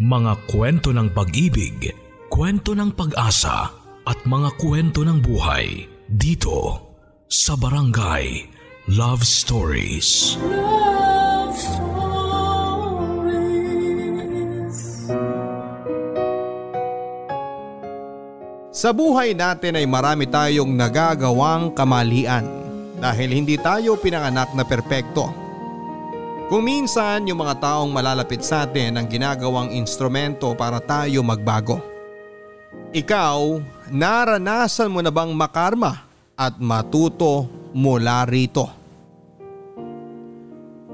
Mga kwento ng pag-ibig, kwento ng pag-asa at mga kwento ng buhay dito sa Barangay Love Stories. Love Stories. Sa buhay natin ay marami tayong nagagawang kamalian dahil hindi tayo pinanganak na perpekto. Kung minsan yung mga taong malalapit sa atin ang ginagawang instrumento para tayo magbago. Ikaw, naranasan mo na bang makarma at matuto mula rito?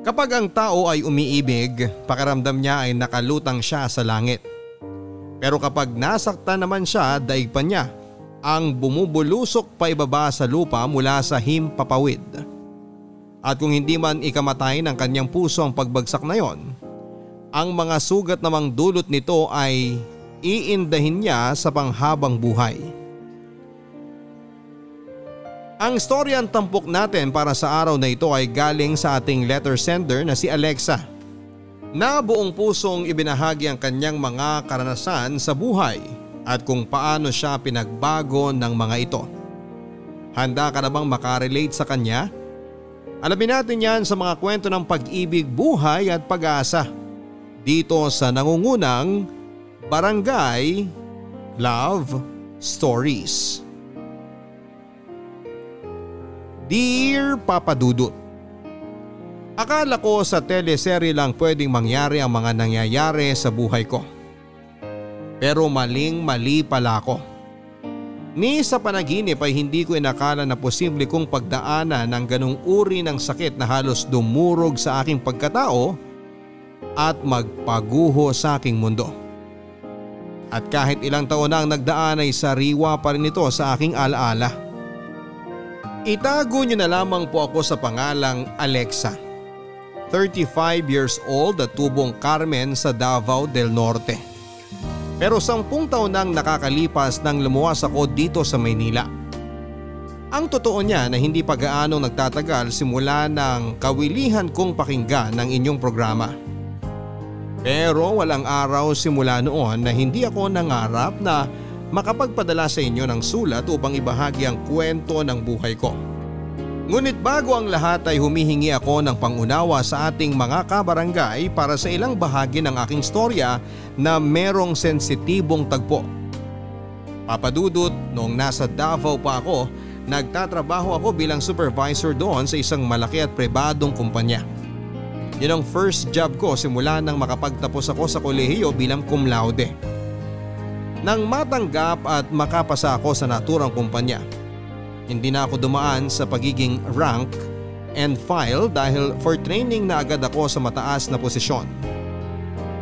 Kapag ang tao ay umiibig, pakiramdam niya ay nakalutang siya sa langit. Pero kapag nasaktan naman siya, daig pa niya ang bumubulusok pa ibaba sa lupa mula sa himpapawid. At kung hindi man ikamatay ng kanyang puso ang pagbagsak na yon, ang mga sugat namang dulot nito ay iindahin niya sa panghabang buhay. Ang storyang tampok natin para sa araw na ito ay galing sa ating letter sender na si Alexa. Na buong pusong ibinahagi ang kanyang mga karanasan sa buhay at kung paano siya pinagbago ng mga ito. Handa ka na bang makarelate sa kanya? Alamin natin yan sa mga kwento ng pag-ibig, buhay at pag-asa dito sa nangungunang Barangay Love Stories. Dear Papa Dudut Akala ko sa teleserye lang pwedeng mangyari ang mga nangyayari sa buhay ko. Pero maling mali pala ako. Ni sa panaginip ay hindi ko inakala na posible kong pagdaanan ng ganong uri ng sakit na halos dumurog sa aking pagkatao at magpaguho sa aking mundo. At kahit ilang taon na ang nagdaan ay sariwa pa rin ito sa aking alaala. Itago niyo na lamang po ako sa pangalang Alexa. 35 years old at tubong Carmen sa Davao del Norte. Pero sampung taon nang nakakalipas nang lumuwas ako dito sa Maynila. Ang totoo niya na hindi pa gaano nagtatagal simula ng kawilihan kong pakinggan ng inyong programa. Pero walang araw simula noon na hindi ako nangarap na makapagpadala sa inyo ng sulat upang ibahagi ang kwento ng buhay ko. Ngunit bago ang lahat ay humihingi ako ng pangunawa sa ating mga kabarangay para sa ilang bahagi ng aking storya na merong sensitibong tagpo. Papadudot noong nasa Davao pa ako, nagtatrabaho ako bilang supervisor doon sa isang malaki at pribadong kumpanya. Yun ang first job ko simula nang makapagtapos ako sa kolehiyo bilang cum laude. Nang matanggap at makapasa ako sa naturang kumpanya, hindi na ako dumaan sa pagiging rank and file dahil for training na agad ako sa mataas na posisyon.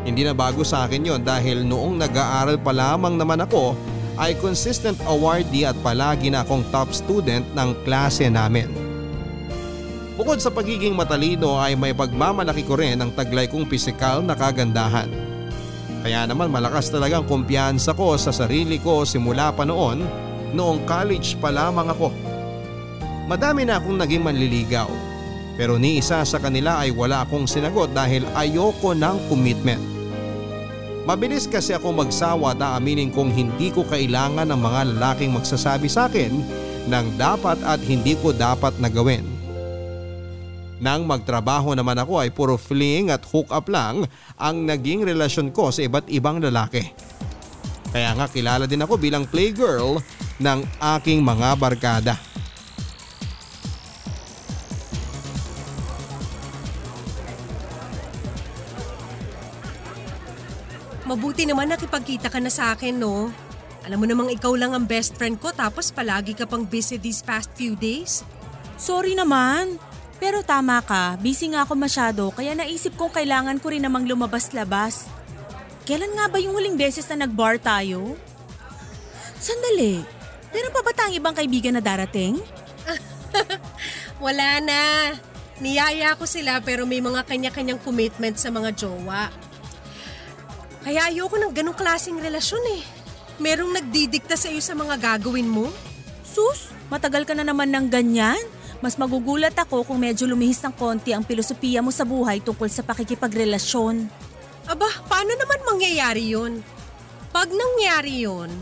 Hindi na bago sa akin yon dahil noong nag-aaral pa lamang naman ako ay consistent awardee at palagi na akong top student ng klase namin. Bukod sa pagiging matalino ay may pagmamalaki ko rin ang taglay kong pisikal na kagandahan. Kaya naman malakas talagang kumpiyansa ko sa sarili ko simula pa noon noong college pa lamang ako. Madami na akong naging manliligaw pero ni isa sa kanila ay wala akong sinagot dahil ayoko ng commitment. Mabilis kasi ako magsawa at aaminin kong hindi ko kailangan ng mga lalaking magsasabi sa akin ng dapat at hindi ko dapat na gawin. Nang magtrabaho naman ako ay puro fling at hook up lang ang naging relasyon ko sa iba't ibang lalaki. Kaya nga kilala din ako bilang playgirl ng aking mga barkada. Mabuti naman nakipagkita ka na sa akin, no? Alam mo namang ikaw lang ang best friend ko tapos palagi ka pang busy these past few days. Sorry naman. Pero tama ka, busy nga ako masyado kaya naisip kong kailangan ko rin namang lumabas-labas. Kailan nga ba yung huling beses na nag-bar tayo? Sandali, meron pa ba tayong ibang kaibigan na darating? Wala na. Niyaya ko sila pero may mga kanya-kanyang commitment sa mga jowa. Kaya ayoko ng ganong klaseng relasyon eh. Merong nagdidikta sa iyo sa mga gagawin mo? Sus, matagal ka na naman ng ganyan. Mas magugulat ako kung medyo lumihis ng konti ang filosofiya mo sa buhay tungkol sa pakikipagrelasyon. Aba, paano paano naman mangyayari yun? Pag nangyari yun,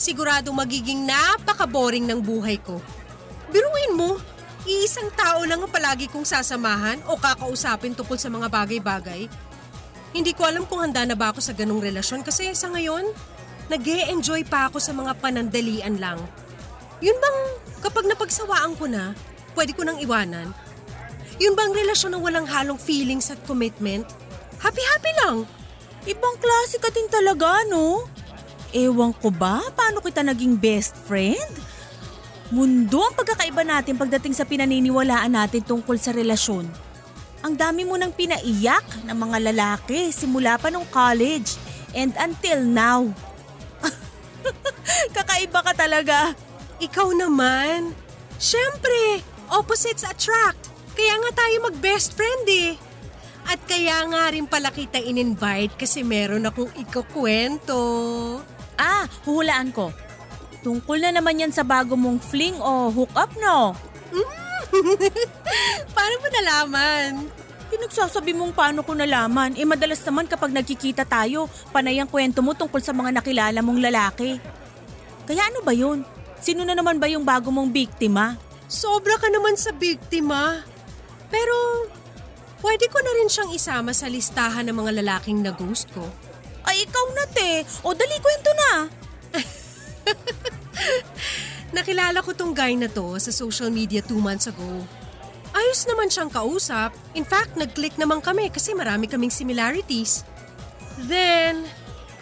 sigurado magiging napaka-boring ng buhay ko. Biruin mo, iisang tao lang ang palagi kong sasamahan o kakausapin tungkol sa mga bagay-bagay. Hindi ko alam kung handa na ba ako sa ganong relasyon kasi sa ngayon, nag enjoy pa ako sa mga panandalian lang. Yun bang kapag napagsawaan ko na, pwede ko nang iwanan? Yun bang relasyon na walang halong feelings at commitment? Happy-happy lang. Ibang klase ka din talaga, no? Ewan ko ba, paano kita naging best friend? Mundo ang pagkakaiba natin pagdating sa pinaniniwalaan natin tungkol sa relasyon. Ang dami mo nang pinaiyak ng mga lalaki simula pa nung college and until now. Kakaiba ka talaga. Ikaw naman. Siyempre, opposites attract. Kaya nga tayo mag-best friend eh. At kaya nga rin pala kita in-invite kasi meron akong ikukwento. Ah, huhulaan ko. Tungkol na naman yan sa bago mong fling o hook up, no? Paano mo nalaman? Pinagsasabi mong paano ko nalaman, eh madalas naman kapag nagkikita tayo, panay ang kwento mo tungkol sa mga nakilala mong lalaki. Kaya ano ba yun? Sino na naman ba yung bago mong biktima? Sobra ka naman sa biktima. Pero, pwede ko na rin siyang isama sa listahan ng mga lalaking na ghost ko. Ay ikaw na te, o dali kwento na. Nakilala ko tong guy na to sa social media two months ago. Ayos naman siyang kausap. In fact, nag-click naman kami kasi marami kaming similarities. Then,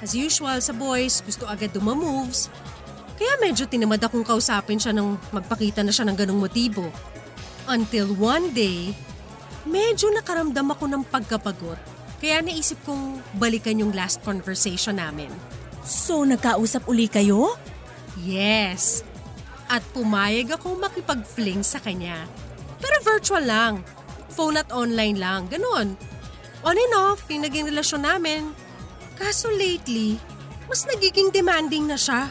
as usual sa boys, gusto agad dumamoves. Kaya medyo tinamad akong kausapin siya nang magpakita na siya ng ganong motibo. Until one day, medyo nakaramdam ako ng pagkapagot. Kaya naisip kong balikan yung last conversation namin. So nagkausap uli kayo? Yes. At pumayag akong makipag-fling sa kanya. Pero virtual lang. Phone at online lang. Ganon. On and off, yung naging relasyon namin. Kaso lately, mas nagiging demanding na siya.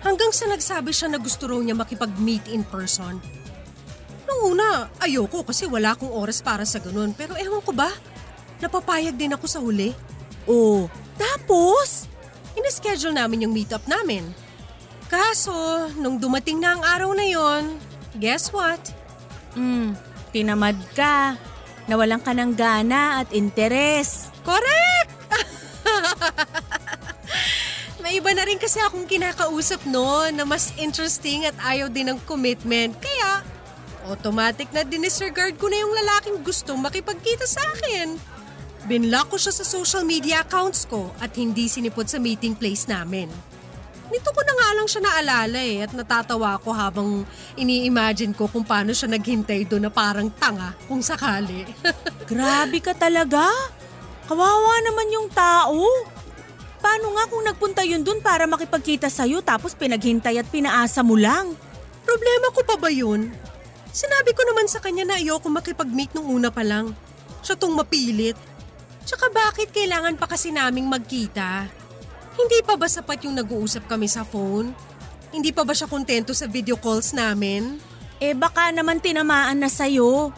Hanggang sa nagsabi siya na gusto raw niya makipag-meet in person. Nung una, ayoko kasi wala akong oras para sa ganun. Pero ewan ko ba, napapayag din ako sa huli. Oh, tapos? Ina-schedule namin yung meetup namin. Kaso, nung dumating na ang araw na yon, guess what? Hmm, tinamad ka. Nawalan ka ng gana at interes. Correct! May iba na rin kasi akong kinakausap no na mas interesting at ayaw din ng commitment. Kaya, automatic na dinisregard ko na yung lalaking gustong makipagkita sa akin. Binlock ko siya sa social media accounts ko at hindi sinipot sa meeting place namin. Nito ko na nga lang siya naalala eh at natatawa ako habang ini-imagine ko kung paano siya naghintay doon na parang tanga kung sakali. Grabe ka talaga. Kawawa naman yung tao. Paano nga kung nagpunta yun dun para makipagkita sa'yo tapos pinaghintay at pinaasa mo lang? Problema ko pa ba yun? Sinabi ko naman sa kanya na ayoko makipag-meet nung una pa lang. Siya tong mapilit. Tsaka bakit kailangan pa kasi naming magkita? Hindi pa ba sapat yung nag-uusap kami sa phone? Hindi pa ba siya kontento sa video calls namin? Eh baka naman tinamaan na sa'yo.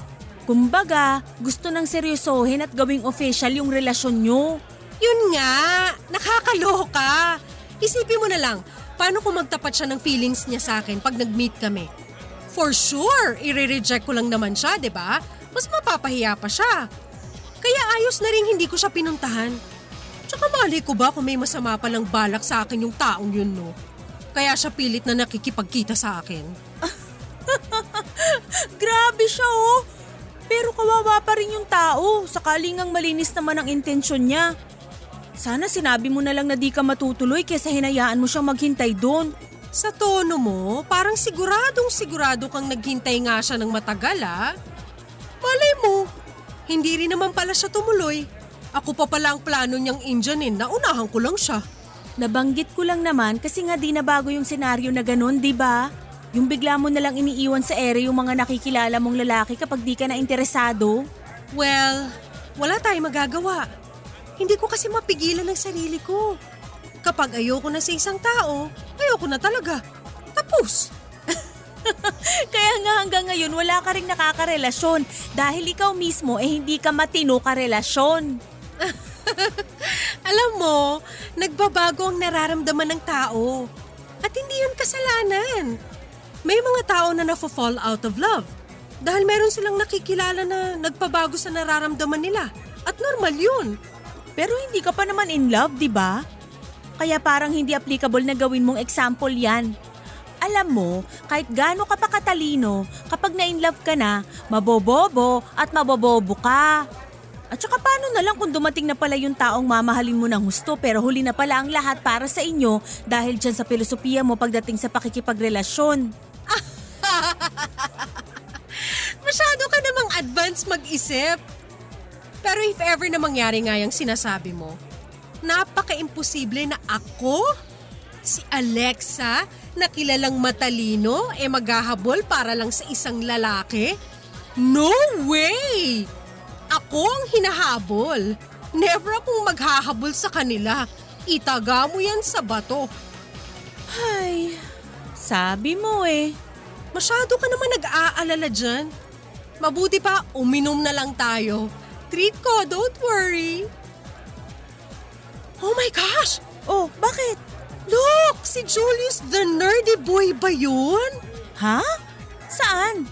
Kumbaga, gusto nang seryosohin at gawing official yung relasyon nyo. Yun nga, nakakaloka. Isipin mo na lang, paano kung magtapat siya ng feelings niya sa akin pag nag-meet kami? For sure, i-reject ko lang naman siya, 'di ba? Mas mapapahiya pa siya. Kaya ayos na rin hindi ko siya pinuntahan. Tsaka mali ko ba kung may masama palang balak sa akin yung taong yun, no? Kaya siya pilit na nakikipagkita sa akin. Grabe siya oh. Pero kawawa pa rin yung tao. Sakaling ang malinis naman ang intensyon niya. Sana sinabi mo na lang na di ka matutuloy kesa hinayaan mo siyang maghintay doon. Sa tono mo, parang siguradong sigurado kang naghintay nga siya ng matagal ah. Malay mo, hindi rin naman pala siya tumuloy. Ako pa pala ang plano niyang Indianin, naunahan ko lang siya. Nabanggit ko lang naman kasi nga di na bago yung senaryo na ganun, di ba? Yung bigla mo na lang iniiwan sa ere yung mga nakikilala mong lalaki kapag di ka na interesado. Well, wala tayong magagawa. Hindi ko kasi mapigilan ang sarili ko. Kapag ayoko na sa isang tao, ayoko na talaga. Tapos. Kaya nga hanggang ngayon wala ka rin nakakarelasyon dahil ikaw mismo eh hindi ka matino ka relasyon. Alam mo, nagbabago ang nararamdaman ng tao. At hindi yun kasalanan. May mga tao na nafo-fall out of love dahil meron silang nakikilala na nagpabago sa nararamdaman nila. At normal yun. Pero hindi ka pa naman in love, di ba? Kaya parang hindi applicable na gawin mong example yan. Alam mo, kahit gaano ka pa katalino, kapag na-in love ka na, mabobobo at mabobobo ka. At saka paano na lang kung dumating na pala yung taong mamahalin mo ng husto pero huli na pala ang lahat para sa inyo dahil dyan sa filosofiya mo pagdating sa pakikipagrelasyon. Masyado ka namang advance mag-isip. Pero if ever na mangyari nga yung sinasabi mo, napaka-imposible na ako, si Alexa, na kilalang matalino, e maghahabol para lang sa isang lalaki? No way! Ako ang hinahabol. Never akong maghahabol sa kanila. Itaga mo yan sa bato. Ay, sabi mo eh. Masyado ka naman nag-aalala dyan. Mabuti pa, uminom na lang tayo. Treat ko, don't worry. Oh my gosh! Oh, bakit? Look! Si Julius the nerdy boy ba yun? Ha? Saan?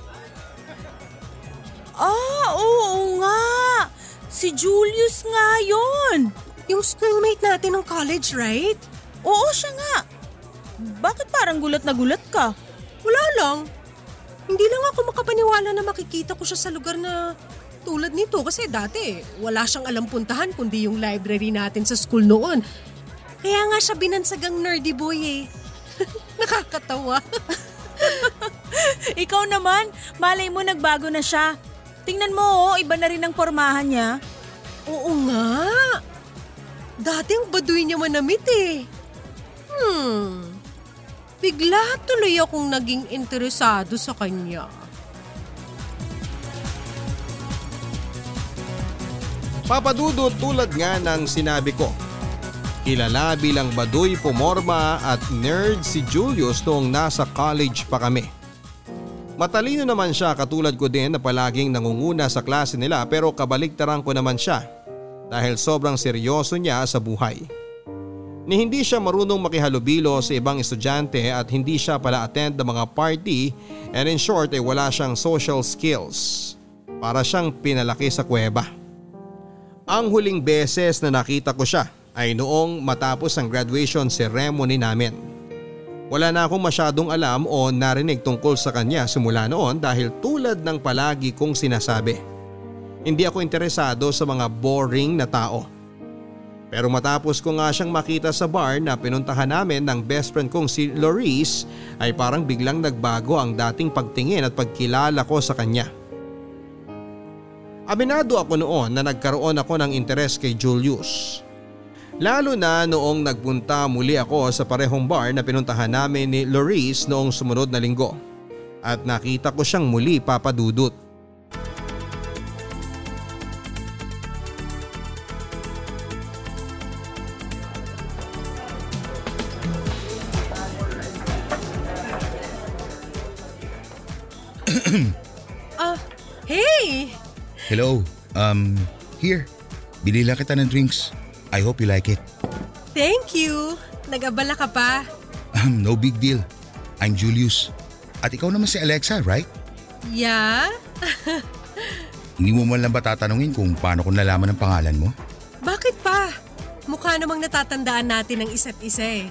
Ah, oo nga. Si Julius nga yon. Yung schoolmate natin ng college, right? Oo, siya nga. Bakit parang gulat na gulat ka? Wala lang. Hindi lang ako makapaniwala na makikita ko siya sa lugar na tulad nito kasi dati wala siyang alam puntahan kundi yung library natin sa school noon. Kaya nga siya binansagang nerdy boy eh. Nakakatawa. Ikaw naman, malay mo nagbago na siya. Tingnan mo, oh, iba na rin ang pormahan niya. Oo nga. Dati ang baduy niya manamit eh. Hmm. Bigla tuloy akong naging interesado sa kanya. Papadudot tulad nga ng sinabi ko. Kilala bilang Baduy Pumorma at nerd si Julius noong nasa college pa kami. Matalino naman siya katulad ko din na palaging nangunguna sa klase nila pero kabaligtaran ko naman siya dahil sobrang seryoso niya sa buhay. Ni hindi siya marunong makihalubilo sa ibang estudyante at hindi siya pala attend ng mga party and in short ay wala siyang social skills. Para siyang pinalaki sa kuweba. Ang huling beses na nakita ko siya ay noong matapos ang graduation ceremony namin. Wala na akong masyadong alam o narinig tungkol sa kanya simula noon dahil tulad ng palagi kong sinasabi. Hindi ako interesado sa mga boring na tao. Pero matapos ko nga siyang makita sa bar na pinuntahan namin ng best friend kong si Loris ay parang biglang nagbago ang dating pagtingin at pagkilala ko sa kanya. Aminado ako noon na nagkaroon ako ng interes kay Julius. Lalo na noong nagpunta muli ako sa parehong bar na pinuntahan namin ni Loris noong sumunod na linggo. At nakita ko siyang muli papadudot. Ah, hey! Hello, um, here. Binila kita ng drinks. I hope you like it. Thank you! Nag-abala ka pa. Um, no big deal. I'm Julius. At ikaw naman si Alexa, right? Yeah? Hindi mo man lang ba tatanungin kung paano ko nalaman ang pangalan mo? Bakit pa? Mukha namang natatandaan natin ang isa't isa eh.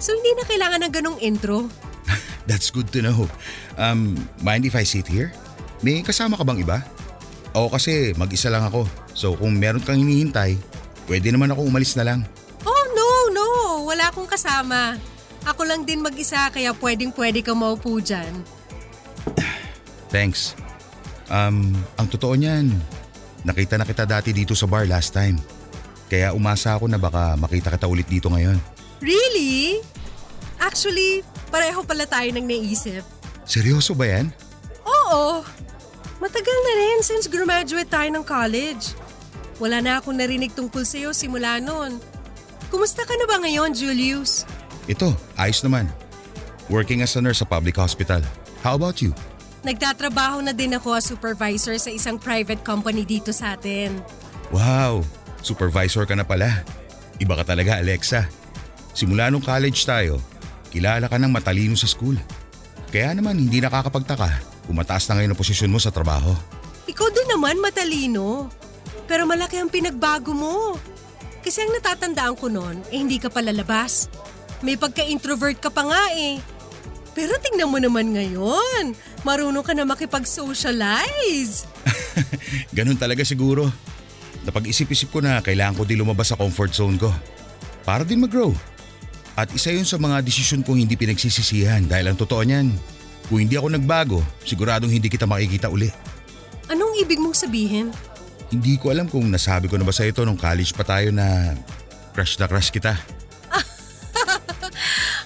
So hindi na kailangan ng ganong intro. That's good to know. Um, mind if I sit here? May kasama ka bang iba? Oo kasi mag-isa lang ako. So kung meron kang hinihintay, pwede naman ako umalis na lang. Oh no, no! Wala akong kasama. Ako lang din mag-isa kaya pwedeng pwede ka maupo dyan. Thanks. Um, ang totoo niyan, nakita na kita dati dito sa bar last time. Kaya umasa ako na baka makita kita ulit dito ngayon. Really? Actually, pareho pala tayo nang naisip. Seryoso ba yan? Oo. Matagal na rin since graduate tayo ng college. Wala na akong narinig tungkol sa'yo simula noon. Kumusta ka na ba ngayon, Julius? Ito, ayos naman. Working as a nurse sa public hospital. How about you? Nagtatrabaho na din ako as supervisor sa isang private company dito sa atin. Wow, supervisor ka na pala. Iba ka talaga Alexa. Simula nung college tayo, kilala ka ng matalino sa school. Kaya naman hindi nakakapagtaka kung mataas na ngayon ang posisyon mo sa trabaho. Ikaw din naman matalino. Pero malaki ang pinagbago mo. Kasi ang natatandaan ko noon, eh hindi ka palalabas. May pagka-introvert ka pa nga eh. Pero tingnan mo naman ngayon, marunong ka na makipag-socialize. Ganun talaga siguro. Napag-isip-isip ko na kailangan ko din lumabas sa comfort zone ko. Para din mag-grow. At isa yun sa mga desisyon kong hindi pinagsisisihan dahil ang totoo niyan, kung hindi ako nagbago, siguradong hindi kita makikita uli. Anong ibig mong sabihin? Hindi ko alam kung nasabi ko na ba sa ito nung college pa tayo na crush na crush kita.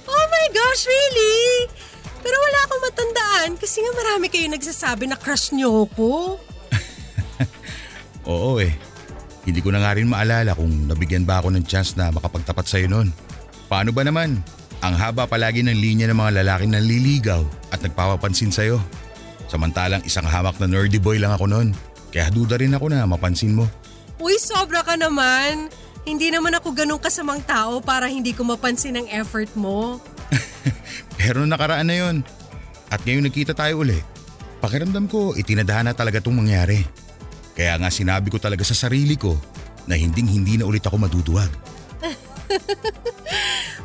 Oh my gosh, really? Pero wala akong matandaan kasi nga marami kayo nagsasabi na crush niyo ko. Oo eh. Hindi ko na nga rin maalala kung nabigyan ba ako ng chance na makapagtapat sa'yo noon. Paano ba naman? Ang haba palagi ng linya ng mga lalaking nanliligaw at nagpapapansin sa'yo. Samantalang isang hamak na nerdy boy lang ako noon. Kaya duda rin ako na mapansin mo. Uy, sobra ka naman. Hindi naman ako ganun kasamang tao para hindi ko mapansin ang effort mo. Pero nakaraan na yon. At ngayon nagkita tayo uli. Pakiramdam ko itinadhana talaga itong mangyari. Kaya nga sinabi ko talaga sa sarili ko na hinding hindi na ulit ako maduduwag.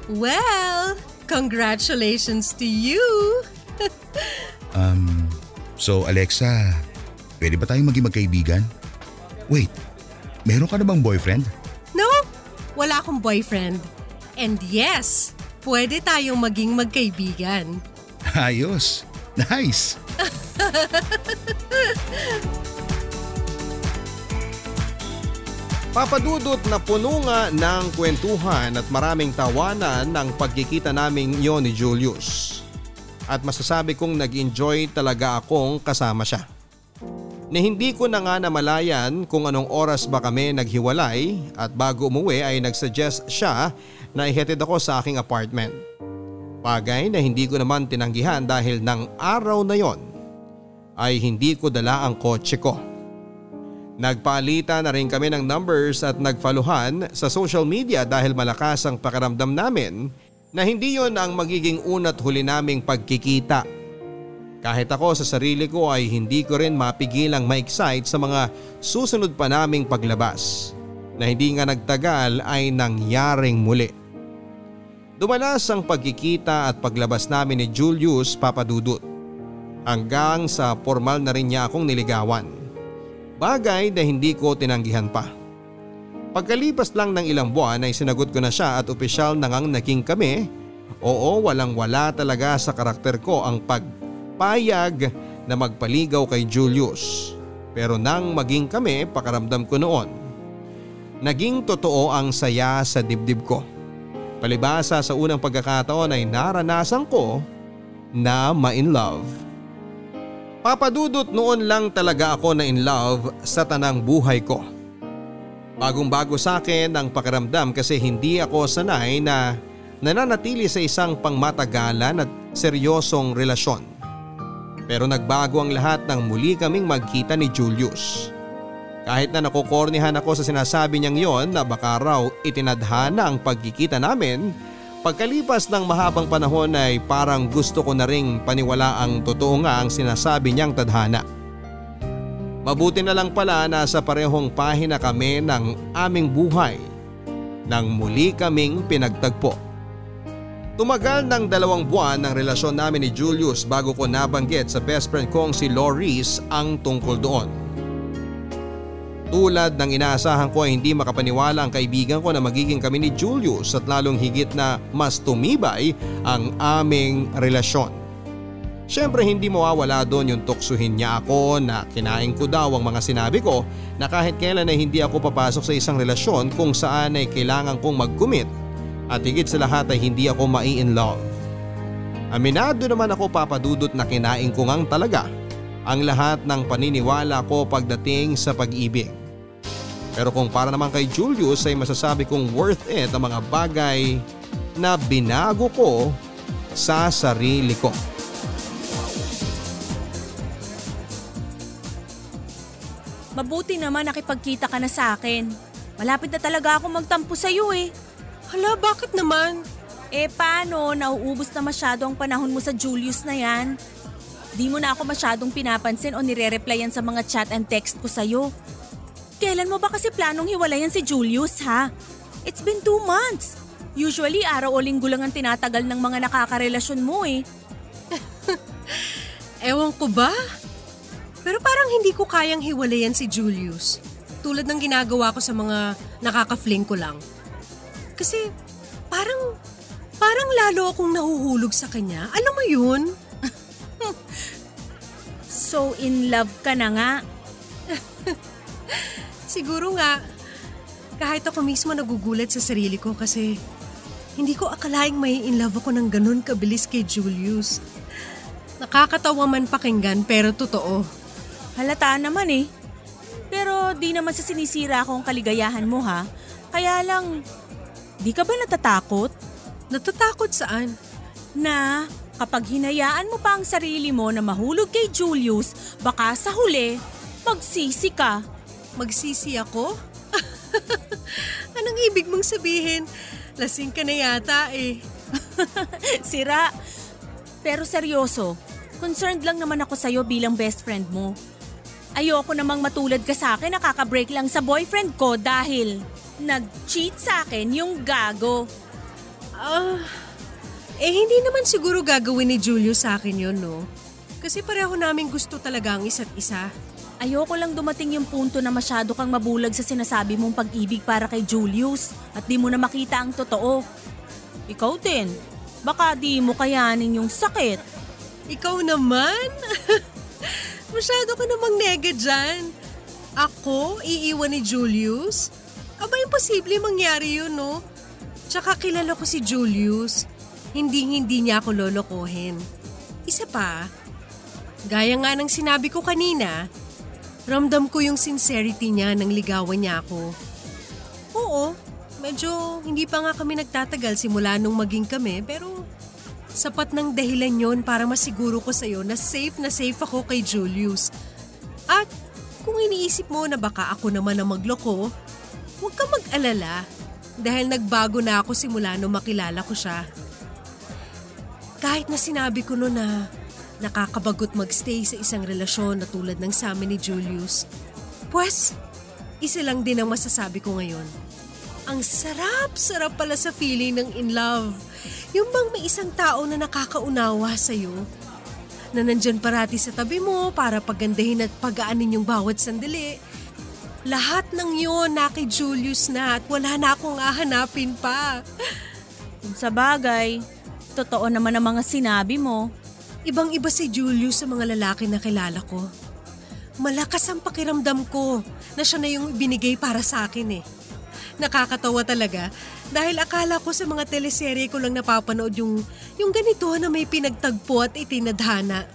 Well, congratulations to you. Um, so Alexa, pwede ba tayong maging magkaibigan? Wait, meron ka na bang boyfriend? No, wala akong boyfriend. And yes, pwede tayong maging magkaibigan. Ayos, nice. Papadudot na puno nga ng kwentuhan at maraming tawanan ng pagkikita naming yon ni Julius. At masasabi kong nag-enjoy talaga akong kasama siya. Ni hindi ko na nga namalayan kung anong oras ba kami naghiwalay at bago umuwi ay nagsuggest siya na ihatid ako sa aking apartment. Bagay na hindi ko naman tinanggihan dahil ng araw na yon ay hindi ko dala ang kotse ko. Nagpalitan na rin kami ng numbers at nagfaluhan sa social media dahil malakas ang pakiramdam namin na hindi yon ang magiging unat huli naming pagkikita. Kahit ako sa sarili ko ay hindi ko rin mapigilang ma-excite sa mga susunod pa naming paglabas na hindi nga nagtagal ay nangyaring muli. Dumalas ang pagkikita at paglabas namin ni Julius Papadudut hanggang sa formal na rin niya akong niligawan. Bagay na hindi ko tinanggihan pa. Pagkalipas lang ng ilang buwan ay sinagot ko na siya at opisyal na ngang naging kami. Oo walang wala talaga sa karakter ko ang pagpayag na magpaligaw kay Julius. Pero nang maging kami pakaramdam ko noon. Naging totoo ang saya sa dibdib ko. Palibasa sa unang pagkakataon ay naranasan ko na ma-in love. Papadudot noon lang talaga ako na in love sa tanang buhay ko. Bagong bago sa akin ang pakiramdam kasi hindi ako sanay na nananatili sa isang pangmatagalan at seryosong relasyon. Pero nagbago ang lahat nang muli kaming magkita ni Julius. Kahit na nakukornihan ako sa sinasabi niyang yon na baka raw itinadhana ang pagkikita namin, pagkalipas ng mahabang panahon ay parang gusto ko na ring paniwala ang totoo nga ang sinasabi niyang tadhana. Mabuti na lang pala na sa parehong pahina kami ng aming buhay nang muli kaming pinagtagpo. Tumagal ng dalawang buwan ang relasyon namin ni Julius bago ko nabanggit sa best friend kong si Loris ang tungkol doon. Tulad ng inaasahan ko ay hindi makapaniwala ang kaibigan ko na magiging kami ni Julius at lalong higit na mas tumibay ang aming relasyon. Siyempre hindi mawawala doon yung tuksuhin niya ako na kinain ko daw ang mga sinabi ko na kahit kailan ay hindi ako papasok sa isang relasyon kung saan ay kailangan kong mag-commit at higit sa lahat ay hindi ako mai-in love. Aminado naman ako papadudot na kinain ko ngang talaga ang lahat ng paniniwala ko pagdating sa pag-ibig. Pero kung para naman kay Julius ay masasabi kong worth it ang mga bagay na binago ko sa sarili ko. Mabuti naman nakipagkita ka na sa akin. Malapit na talaga ako magtampo sa'yo eh. Hala, bakit naman? Eh paano, nauubos na masyado ang panahon mo sa Julius na yan? Di mo na ako masyadong pinapansin o nire-replyan sa mga chat and text ko sa'yo. Kailan mo ba kasi planong hiwalayan si Julius ha? It's been two months. Usually araw o linggo lang ang tinatagal ng mga nakakarelasyon mo eh. Ewan ko ba? Pero parang hindi ko kayang hiwalayan si Julius. Tulad ng ginagawa ko sa mga nakaka-fling ko lang. Kasi parang, parang lalo akong nahuhulog sa kanya. Alam mo yun? So in love ka na nga. Siguro nga, kahit ako mismo nagugulat sa sarili ko kasi hindi ko akalaing may in love ako ng ganun kabilis kay Julius. Nakakatawa man pakinggan pero totoo. Halata naman eh. Pero di naman sa sinisira ko ang kaligayahan mo ha. Kaya lang, di ka ba natatakot? Natatakot saan? Na kapag hinayaan mo pa ang sarili mo na mahulog kay Julius, baka sa huli, magsisi ka. Magsisi ako? Anong ibig mong sabihin? Lasing ka na yata eh. Sira. Pero seryoso, concerned lang naman ako sa'yo bilang best friend mo. Ayoko namang matulad ka sa akin nakaka-break lang sa boyfriend ko dahil nag-cheat sa akin yung gago. Ah, eh hindi naman siguro gagawin ni Julio sa akin yun, no? Kasi pareho namin gusto talaga ang isa't isa. Ayoko lang dumating yung punto na masyado kang mabulag sa sinasabi mong pag-ibig para kay Julius at di mo na makita ang totoo. Ikaw din, baka di mo kayanin yung sakit. Ikaw naman? Masyado ka namang nega dyan. Ako, iiwan ni Julius? Aba, imposible mangyari yun, no? Tsaka kilala ko si Julius. Hindi-hindi niya ako lolokohin. Isa pa, gaya nga ng sinabi ko kanina, ramdam ko yung sincerity niya nang ligawan niya ako. Oo, medyo hindi pa nga kami nagtatagal simula nung maging kami pero sapat ng dahilan yon para masiguro ko sa'yo na safe na safe ako kay Julius. At kung iniisip mo na baka ako naman ang magloko, huwag ka mag-alala dahil nagbago na ako simula nung makilala ko siya. Kahit na sinabi ko noon na nakakabagot magstay sa isang relasyon na tulad ng sa amin ni Julius, pues, isa lang din ang masasabi ko ngayon. Ang sarap-sarap pala sa feeling ng in love. Yung bang may isang tao na nakakaunawa sa'yo? Na nandyan parati sa tabi mo para pagandahin at pagaanin yung bawat sandali. Lahat ng yun na kay Julius na at wala na akong hahanapin pa. Kung sa bagay, totoo naman ang mga sinabi mo. Ibang iba si Julius sa mga lalaki na kilala ko. Malakas ang pakiramdam ko na siya na yung binigay para sa akin eh. Nakakatawa talaga dahil akala ko sa mga teleserye ko lang napapanood yung, yung ganito na may pinagtagpo at itinadhana.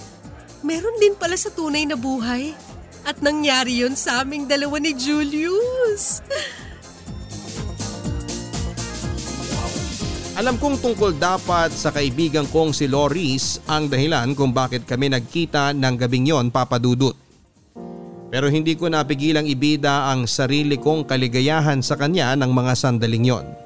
Meron din pala sa tunay na buhay. At nangyari yon sa aming dalawa ni Julius. Alam kong tungkol dapat sa kaibigan kong si Loris ang dahilan kung bakit kami nagkita ng gabing yon papadudot. Pero hindi ko napigilang ibida ang sarili kong kaligayahan sa kanya ng mga sandaling yon.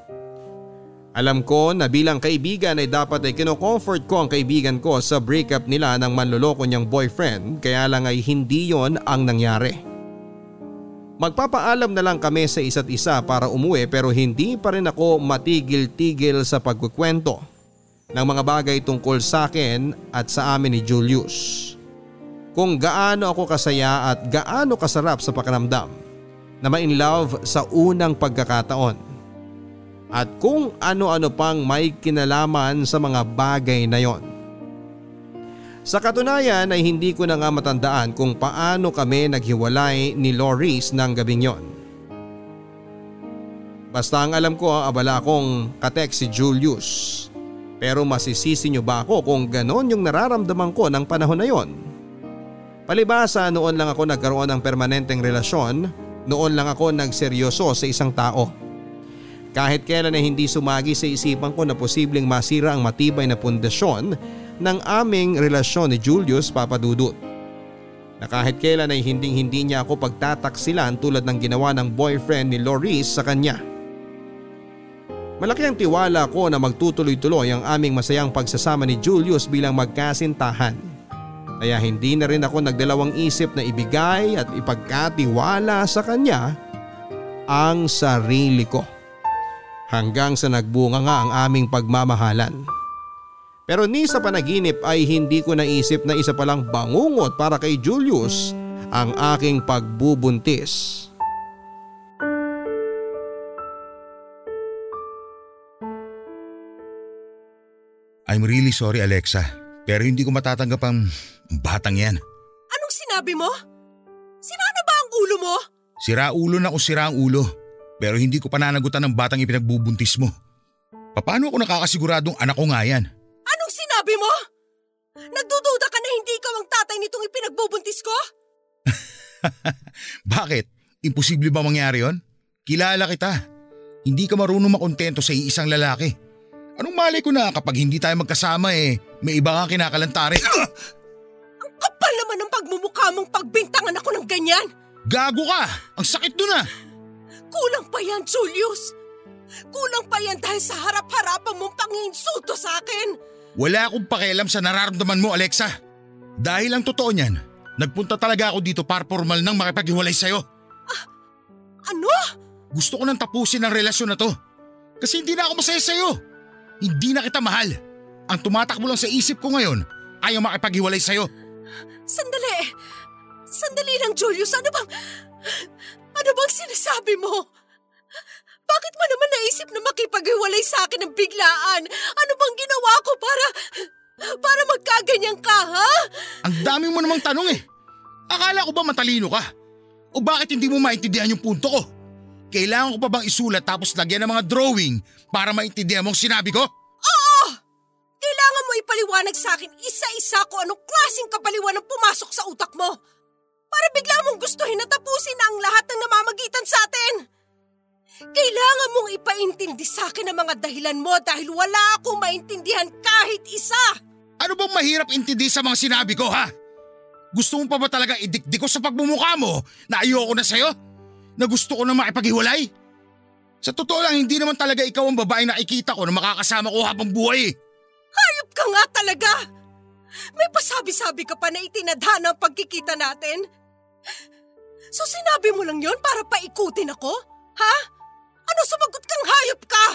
Alam ko na bilang kaibigan ay dapat ay kinocomfort ko ang kaibigan ko sa breakup nila ng manloloko niyang boyfriend kaya lang ay hindi yon ang nangyari. Magpapaalam na lang kami sa isa't isa para umuwi pero hindi pa rin ako matigil-tigil sa pagkukwento ng mga bagay tungkol sa akin at sa amin ni Julius. Kung gaano ako kasaya at gaano kasarap sa pakiramdam na ma-in love sa unang pagkakataon. At kung ano-ano pang may kinalaman sa mga bagay na yon. Sa katunayan ay hindi ko na nga matandaan kung paano kami naghiwalay ni Loris ng gabing yon. Basta ang alam ko abala akong katek si Julius. Pero masisisi niyo ba ako kung ganon yung nararamdaman ko ng panahon na yon? Palibasa noon lang ako nagkaroon ng permanenteng relasyon, noon lang ako nagseryoso sa isang tao. Kahit kailan ay hindi sumagi sa isipan ko na posibleng masira ang matibay na pundasyon ng aming relasyon ni Julius Papadudut. na kahit kailan ay hinding hindi niya ako pagtataksilan tulad ng ginawa ng boyfriend ni Loris sa kanya. Malaki ang tiwala ko na magtutuloy-tuloy ang aming masayang pagsasama ni Julius bilang magkasintahan. Kaya hindi na rin ako nagdalawang isip na ibigay at ipagkatiwala sa kanya ang sarili ko. Hanggang sa nagbunga nga ang aming pagmamahalan. Pero ni sa panaginip ay hindi ko naisip na isa palang bangungot para kay Julius ang aking pagbubuntis. I'm really sorry Alexa, pero hindi ko matatanggap ang batang yan. Anong sinabi mo? Sira na ba ang ulo mo? Sira ulo na kung sira ang ulo, pero hindi ko pananagutan ng batang ipinagbubuntis mo. Paano ako nakakasiguradong anak ko nga yan? Anong sinabi mo? Nagdududa ka na hindi ikaw ang tatay nitong ipinagbubuntis ko? Bakit? Imposible ba mangyari yon? Kilala kita. Hindi ka marunong makontento sa iisang lalaki. Anong malay ko na kapag hindi tayo magkasama eh, may iba kang kinakalantari. Ang kapal naman ng pagmumukha mong pagbintangan ako ng ganyan. Gago ka! Ang sakit doon ah! Kulang pa yan, Julius. Kulang pa yan dahil sa harap-harapan mong panginsulto sa akin. Wala akong pakialam sa nararamdaman mo, Alexa. Dahil ang totoo niyan, nagpunta talaga ako dito para formal nang makipaghiwalay sa'yo. Ano? Gusto ko nang tapusin ang relasyon na to. Kasi hindi na ako masaya sa'yo. Hindi na kita mahal. Ang tumatakbo lang sa isip ko ngayon, ayaw makipaghiwalay sa'yo. Sandali. Sandali lang, Julius. Ano bang... Ano bang sinasabi mo? Bakit mo naman naisip na makipaghiwalay sa akin ng biglaan? Ano bang ginawa ko para... Para magkaganyan ka, ha? Ang dami mo namang tanong eh. Akala ko ba matalino ka? O bakit hindi mo maintindihan yung punto ko? Kailangan ko pa bang isulat tapos lagyan ng mga drawing para maintindihan mo ang sinabi ko? Kailangan mo ipaliwanag sa akin isa-isa ko anong klaseng kapaliwan ang pumasok sa utak mo. Para bigla mong gustuhin na tapusin na ang lahat ng namamagitan sa atin. Kailangan mong ipaintindi sa akin ang mga dahilan mo dahil wala akong maintindihan kahit isa. Ano bang mahirap intindi sa mga sinabi ko ha? Gusto mo pa ba talaga idikdik ko sa pagmumukha mo na ayoko na sa'yo? Na gusto ko na makipaghiwalay? Sa totoo lang, hindi naman talaga ikaw ang babae na nakikita ko na makakasama ko habang buhay. Hayop ka nga talaga! May pasabi-sabi ka pa na itinadhana ang pagkikita natin. So sinabi mo lang yon para paikutin ako? Ha? Ano sumagot kang hayop ka?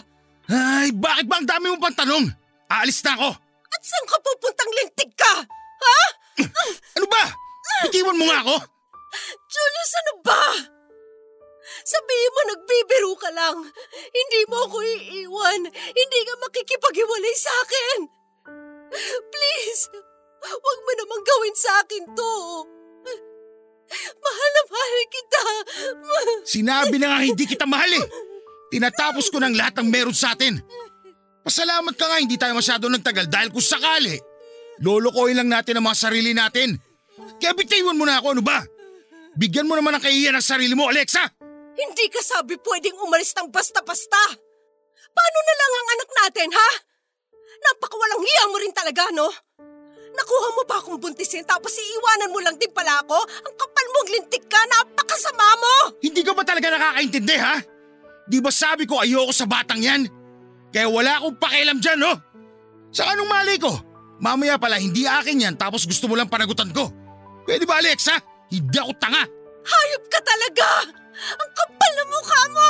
Ay, bakit ba ang dami mo pang tanong? Aalis na ako. At saan ka pupuntang lintik ka? Ha? Ano ba? Bitiwan mo nga ako. Julius, ano ba? Sabihin mo nagbibiro ka lang. Hindi mo ako iiwan. Hindi ka makikipaghiwalay sa akin. Please, huwag mo namang gawin sa akin to. Mahal na mahal kita. Sinabi na nga hindi kita mahal eh. Tinatapos ko ng lahat ng meron sa atin. Pasalamat ka nga hindi tayo masyado nagtagal dahil kung sakali, lolokohin lang natin ang mga sarili natin. Kaya bitiwan mo na ako, ano ba? Bigyan mo naman ng kahiyan ang sarili mo, Alexa! Hindi ka sabi pwedeng umalis ng basta-basta. Paano na lang ang anak natin, ha? Napakawalang hiya mo rin talaga, no? Nakuha mo ba akong buntisin tapos iiwanan mo lang din pala ako? Ang kapal mong lintik ka, napakasama mo! Hindi ka ba talaga nakakaintindi, ha? Di ba sabi ko ayoko sa batang yan? Kaya wala akong pakialam dyan, no? Sa anong mali ko? Mamaya pala hindi akin yan tapos gusto mo lang panagutan ko. Pwede ba, Alexa? Hindi ako tanga. Hayop ka talaga! Ang kapal na mukha mo!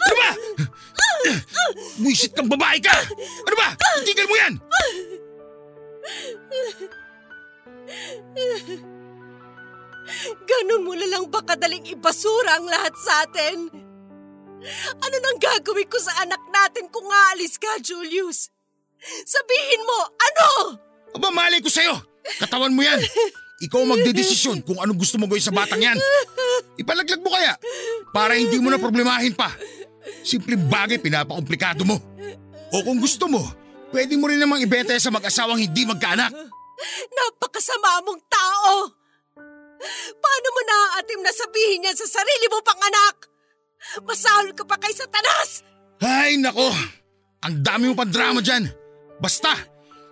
Ano ba? Buisit kang babae ka! Ano ba? Tigil mo yan! Ganun mo na lang ba kadaling ibasura ang lahat sa atin? Ano nang gagawin ko sa anak natin kung aalis ka, Julius? Sabihin mo, ano? Aba, malay ko sa'yo! Katawan mo yan! Ikaw ang magdedesisyon kung anong gusto mo gawin sa batang yan. Ipalaglag mo kaya para hindi mo na problemahin pa. Simpleng bagay pinapakomplikado mo. O kung gusto mo, pwede mo rin namang ibenta sa mag-asawang hindi magkaanak. Napakasama mong tao! Paano mo naaatim na sabihin yan sa sarili mo pang anak? Masahol ka pa kay Satanas! Ay nako, ang dami mo pang drama dyan. Basta,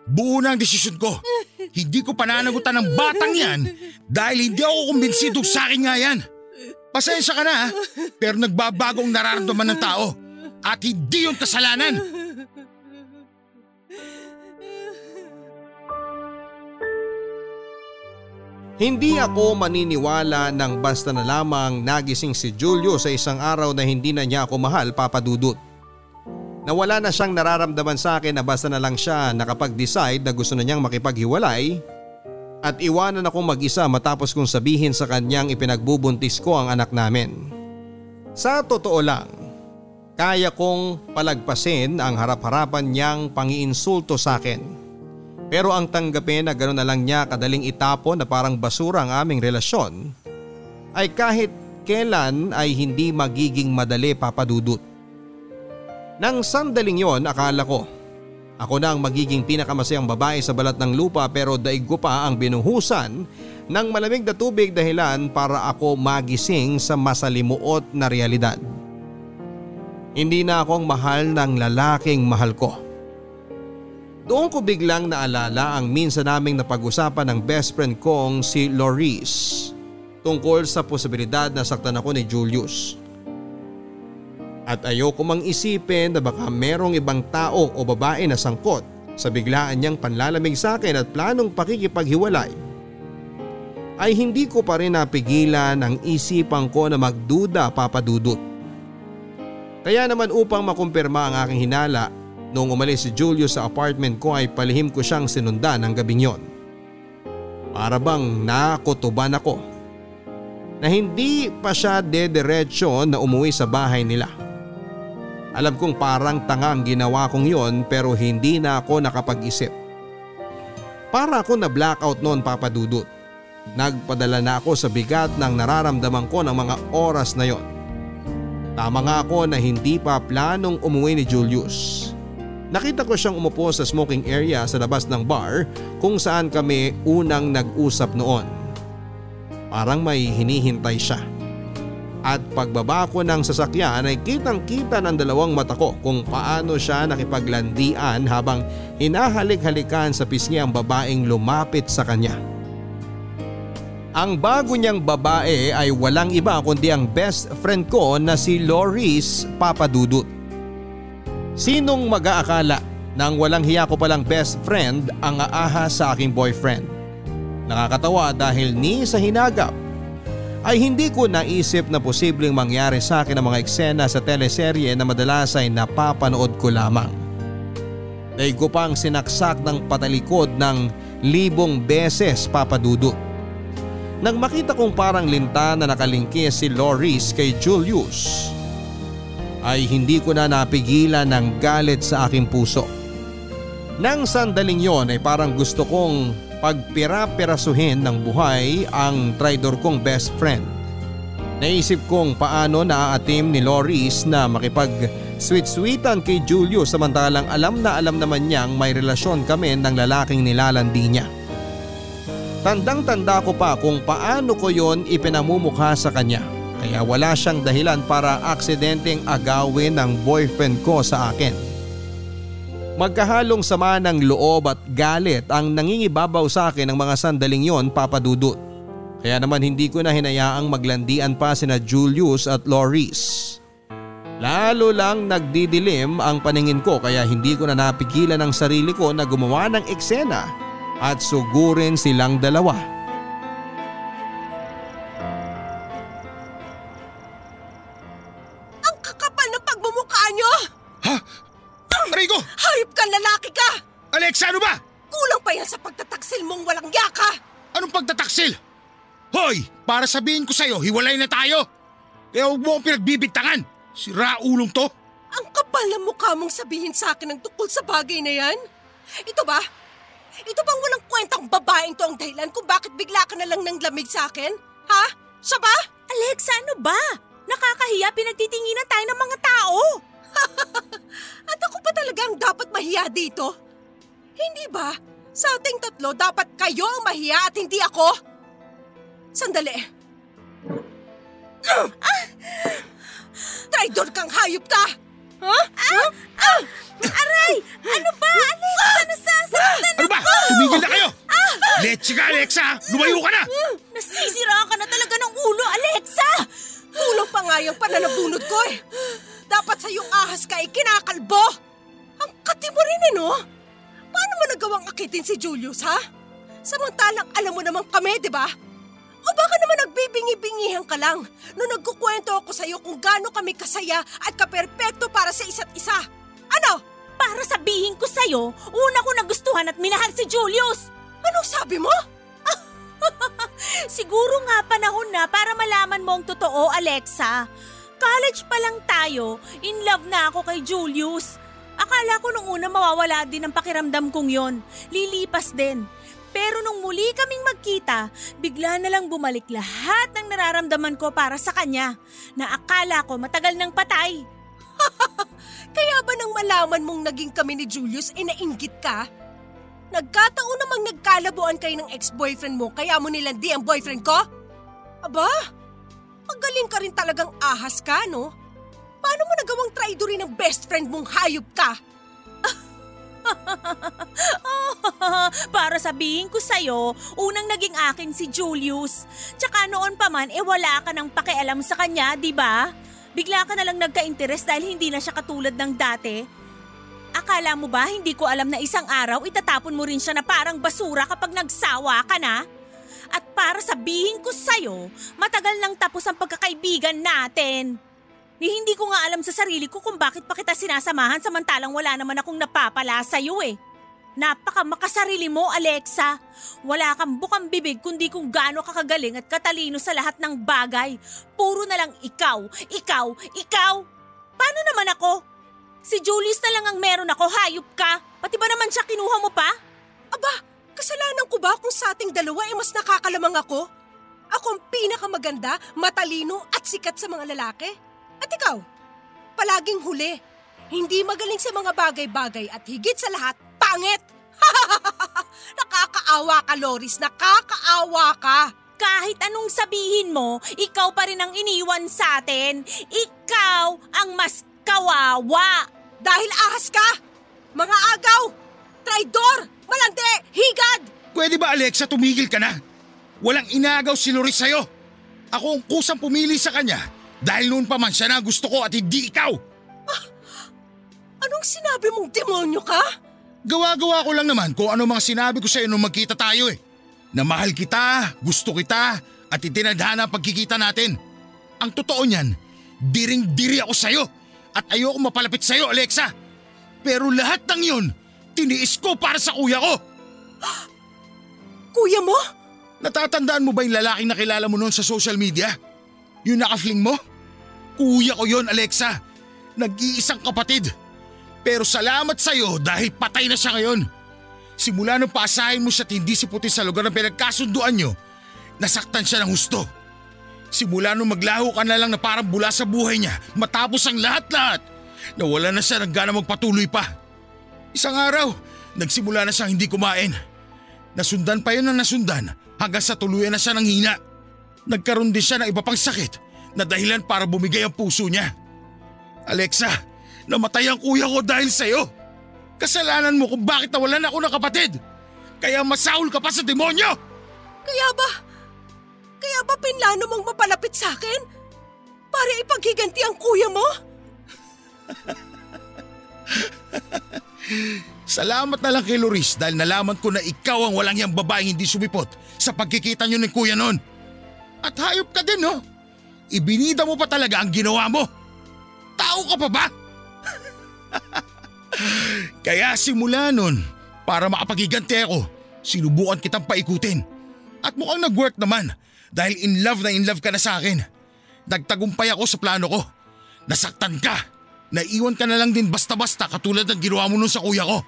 Buo na ang desisyon ko. Hindi ko pananagutan ng batang yan dahil hindi ako kumbinsidong sa akin nga yan. Pasensya ka na ha, pero nagbabago ang nararamdaman ng tao at hindi yung kasalanan. Hindi ako maniniwala nang basta na lamang nagising si Julio sa isang araw na hindi na niya ako mahal papadudot. Nawala na siyang nararamdaman sa akin na basta na lang siya nakapag-decide na gusto na niyang makipaghiwalay at iwanan akong mag-isa matapos kong sabihin sa kanyang ipinagbubuntis ko ang anak namin. Sa totoo lang, kaya kong palagpasin ang harap-harapan niyang pangiinsulto sa akin. Pero ang tanggapin na gano'n na lang niya kadaling itapon na parang basura ang aming relasyon ay kahit kailan ay hindi magiging madali papadudot. Nang sandaling yon akala ko ako na ang magiging pinakamasayang babae sa balat ng lupa pero daig ko pa ang binuhusan ng malamig na tubig dahilan para ako magising sa masalimuot na realidad. Hindi na akong mahal ng lalaking mahal ko. Doon ko biglang naalala ang minsan naming napag-usapan ng best friend kong si Loris tungkol sa posibilidad na saktan ako ni Julius. At ayoko mang isipin na baka merong ibang tao o babae na sangkot sa biglaan niyang panlalamig sa akin at planong pakikipaghiwalay. Ay hindi ko pa rin napigilan ang isipan ko na magduda papadudot. Kaya naman upang makumpirma ang aking hinala Noong umalis si Julius sa apartment ko ay palihim ko siyang sinundan ng gabing yon. Para bang nakutuban ako na hindi pa siya dederetsyo na umuwi sa bahay nila. Alam kong parang tanga ang ginawa kong yon pero hindi na ako nakapag-isip. Para ako na blackout noon papadudot. Nagpadala na ako sa bigat ng nararamdaman ko ng mga oras na yon. Tama nga ako na hindi pa planong umuwi ni Julius. Nakita ko siyang umupo sa smoking area sa labas ng bar kung saan kami unang nag-usap noon. Parang may hinihintay siya. At pagbaba ko ng sasakyan ay kitang kita ng dalawang mata ko kung paano siya nakipaglandian habang hinahalik-halikan sa pisngi ang babaeng lumapit sa kanya. Ang bago niyang babae ay walang iba kundi ang best friend ko na si Loris Papadudut. Sinong mag-aakala nang walang hiya ko palang best friend ang aaha sa aking boyfriend? Nakakatawa dahil ni sa hinagap ay hindi ko naisip na posibleng mangyari sa akin ang mga eksena sa teleserye na madalas ay napapanood ko lamang. Dahil ko pang sinaksak ng patalikod ng libong beses papadudot. Nang makita kong parang linta na nakalingkis si Loris kay Julius ay hindi ko na napigilan ng galit sa aking puso. Nang sandaling yon ay parang gusto kong pagpira-pirasuhin ng buhay ang traidor kong best friend. Naisip kong paano naaatim ni Loris na makipag sweet-sweetan kay Julio samantalang alam na alam naman niyang may relasyon kami ng lalaking nilalandi niya. Tandang tanda ko pa kung paano ko yon ipinamumukha sa kanya. Kaya wala siyang dahilan para aksidenteng agawin ng boyfriend ko sa akin. Magkahalong sama ng loob at galit ang nangingibabaw sa akin ng mga sandaling yon papadudot. Kaya naman hindi ko na hinayaang maglandian pa sina Julius at Loris. Lalo lang nagdidilim ang paningin ko kaya hindi ko na napigilan ang sarili ko na gumawa ng eksena at sugurin silang dalawa. Para sabihin ko sa'yo, hiwalay na tayo. Kaya huwag mo akong pinagbibintangan. Si Raulong to. Ang kapal ng mukha mong sabihin sa akin ang tukol sa bagay na yan? Ito ba? Ito bang walang kwentang babaeng to ang dahilan kung bakit bigla ka na lang ng lamig sa akin? Ha? Siya ba? Alexa, ano ba? Nakakahiya pinagtitinginan tayo ng mga tao. At ako pa talaga ang dapat mahiya dito? Hindi ba? Sa ating tatlo, dapat kayo ang mahiya at hindi ako? Sandali. Ah! Traidor kang hayop ka! Ha? Aray! Ano ba, Alexa? Nasasaktan Ano Tumigil na kayo! Leche ka, Alexa! Lumayo ka na! Nasisira ka na talaga ng ulo, Alexa! Kulang pa nga yung pananabunod ko eh. Dapat sa yung ahas ka ay kinakalbo. Ang kati mo rin eh no? Paano mo nagawang akitin si Julius ha? Samantalang alam mo naman kami, di ba? O baka naman nagbibingi-bingihan ka lang nung nagkukwento ako sa'yo kung gaano kami kasaya at kaperpekto para sa isa't isa. Ano? Para sabihin ko sa'yo, una ko nagustuhan at minahal si Julius. Anong sabi mo? Siguro nga panahon na para malaman mo ang totoo, Alexa. College pa lang tayo, in love na ako kay Julius. Akala ko nung una mawawala din ang pakiramdam kong yon. Lilipas din. Pero nung muli kaming magkita, bigla na lang bumalik lahat ng nararamdaman ko para sa kanya na akala ko matagal nang patay. Kaya ba nang malaman mong naging kami ni Julius, ay ka? Nagkataon namang nagkalabuan kayo ng ex-boyfriend mo kaya mo nilandi ang boyfriend ko? Aba, magaling ka rin talagang ahas ka, no? Paano mo nagawang traidorin ng best friend mong hayop ka? Para sabihin ko sa'yo, unang naging akin si Julius. Tsaka noon pa man, eh wala ka ng pakialam sa kanya, di ba? Bigla ka na lang nagka-interest dahil hindi na siya katulad ng dati. Akala mo ba hindi ko alam na isang araw itatapon mo rin siya na parang basura kapag nagsawa ka na? At para sabihin ko sa'yo, matagal nang tapos ang pagkakaibigan natin. Ni hindi ko nga alam sa sarili ko kung bakit pa kita sinasamahan samantalang wala naman akong napapala sa'yo eh. Napaka makasarili mo, Alexa. Wala kang bukang bibig kundi kung gaano ka kagaling at katalino sa lahat ng bagay. Puro na lang ikaw, ikaw, ikaw. Paano naman ako? Si Julius na lang ang meron ako, hayop ka. Pati ba naman siya kinuha mo pa? Aba, kasalanan ko ba kung sa ating dalawa ay mas nakakalamang ako? Ako ang pinakamaganda, matalino at sikat sa mga lalaki? At ikaw, palaging huli. Hindi magaling sa mga bagay-bagay at higit sa lahat, pangit! nakakaawa ka, Loris. Nakakaawa ka. Kahit anong sabihin mo, ikaw pa rin ang iniwan sa atin. Ikaw ang mas kawawa. Dahil ahas ka! Mga agaw! Traidor! Malandi! Higad! Pwede ba, Alexa, tumigil ka na? Walang inagaw si Loris sa'yo. Ako ang kusang pumili sa kanya dahil noon pa man siya na gusto ko at hindi ikaw. Anong sinabi mong demonyo ka? Gawa-gawa ko lang naman kung ano mga sinabi ko sa'yo nung magkita tayo eh. Na mahal kita, gusto kita, at itinadhana ang pagkikita natin. Ang totoo niyan, diring-diri ako sa'yo at ayoko mapalapit sa'yo, Alexa. Pero lahat ng yun, tiniis ko para sa kuya ko. Kuya mo? Natatandaan mo ba yung lalaking nakilala mo noon sa social media? Yung nakafling mo? Kuya ko yon Alexa. Nag-iisang kapatid. Pero salamat sa'yo dahil patay na siya ngayon. Simula nung paasahin mo siya hindi si puti sa lugar ng pinagkasunduan nyo, nasaktan siya ng husto. Simula nung maglaho ka na lang na parang bula sa buhay niya matapos ang lahat-lahat, nawala na siya ng gana magpatuloy pa. Isang araw, nagsimula na siyang hindi kumain. Nasundan pa yun ng nasundan hanggang sa tuluyan na siya ng hina. Nagkaroon din siya ng iba pang sakit na dahilan para bumigay ang puso niya. Alexa, namatay ang kuya ko dahil sa'yo. Kasalanan mo kung bakit nawalan ako ng kapatid. Kaya masaul ka pa sa demonyo! Kaya ba? Kaya ba pinlano mong mapalapit sa akin? Para ipaghiganti ang kuya mo? Salamat na lang kay Loris dahil nalaman ko na ikaw ang walang yang babaeng hindi sumipot sa pagkikita niyo ng kuya noon. At hayop ka din no? Ibinida mo pa talaga ang ginawa mo. Tao ka pa ba? Kaya simula nun, para makapagiganti ako, sinubukan kitang paikutin. At mukhang nag-work naman dahil in love na in love ka na sa akin. Nagtagumpay ako sa plano ko. Nasaktan ka. Naiwan ka na lang din basta-basta katulad ng ginawa mo nun sa kuya ko.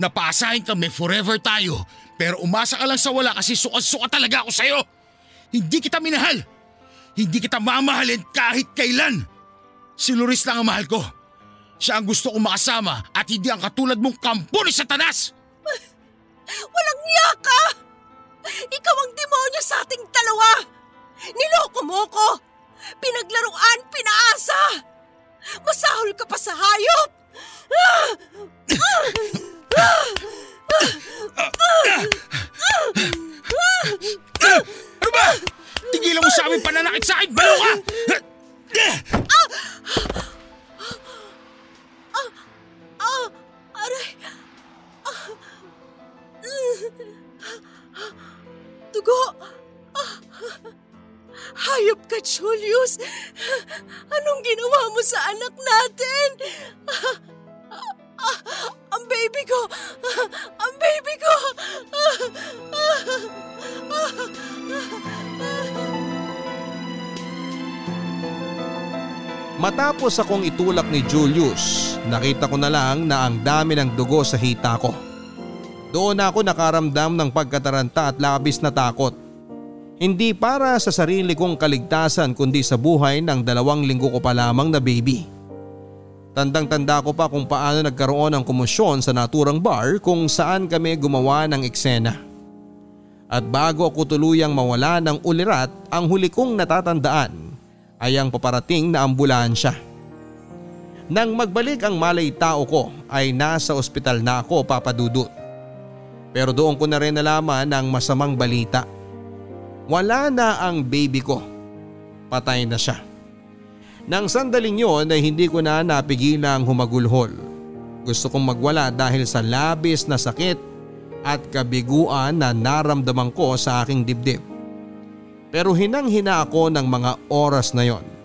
Napaasahin kami forever tayo pero umasa ka lang sa wala kasi suka-suka talaga ako sa'yo. Hindi kita minahal. Hindi kita mamahalin kahit kailan. Si Loris lang ang mahal ko. Siya ang gusto kong makasama at hindi ang katulad mong kampo ni Satanas. Walang niya ka! Ikaw ang demonyo sa ating dalawa! Niloko mo ko! Pinaglaruan, pinaasa! Masahol ka pa sa hayop! ka, انا انا عيد سعيد بلغه Matapos akong itulak ni Julius, nakita ko na lang na ang dami ng dugo sa hita ko. Doon ako nakaramdam ng pagkataranta at labis na takot. Hindi para sa sarili kong kaligtasan kundi sa buhay ng dalawang linggo ko pa lamang na baby. Tandang-tanda ko pa kung paano nagkaroon ng komosyon sa naturang bar kung saan kami gumawa ng eksena. At bago ako tuluyang mawala ng ulirat, ang huli kong natatandaan ay ang paparating na ambulansya. Nang magbalik ang malay tao ko ay nasa ospital na ako papadudot. Pero doon ko na rin nalaman ang masamang balita. Wala na ang baby ko. Patay na siya. Nang sandaling yon ay hindi ko na napigilang humagulhol. Gusto kong magwala dahil sa labis na sakit at kabiguan na naramdaman ko sa aking dibdib. Pero hinang-hina ako ng mga oras na yon.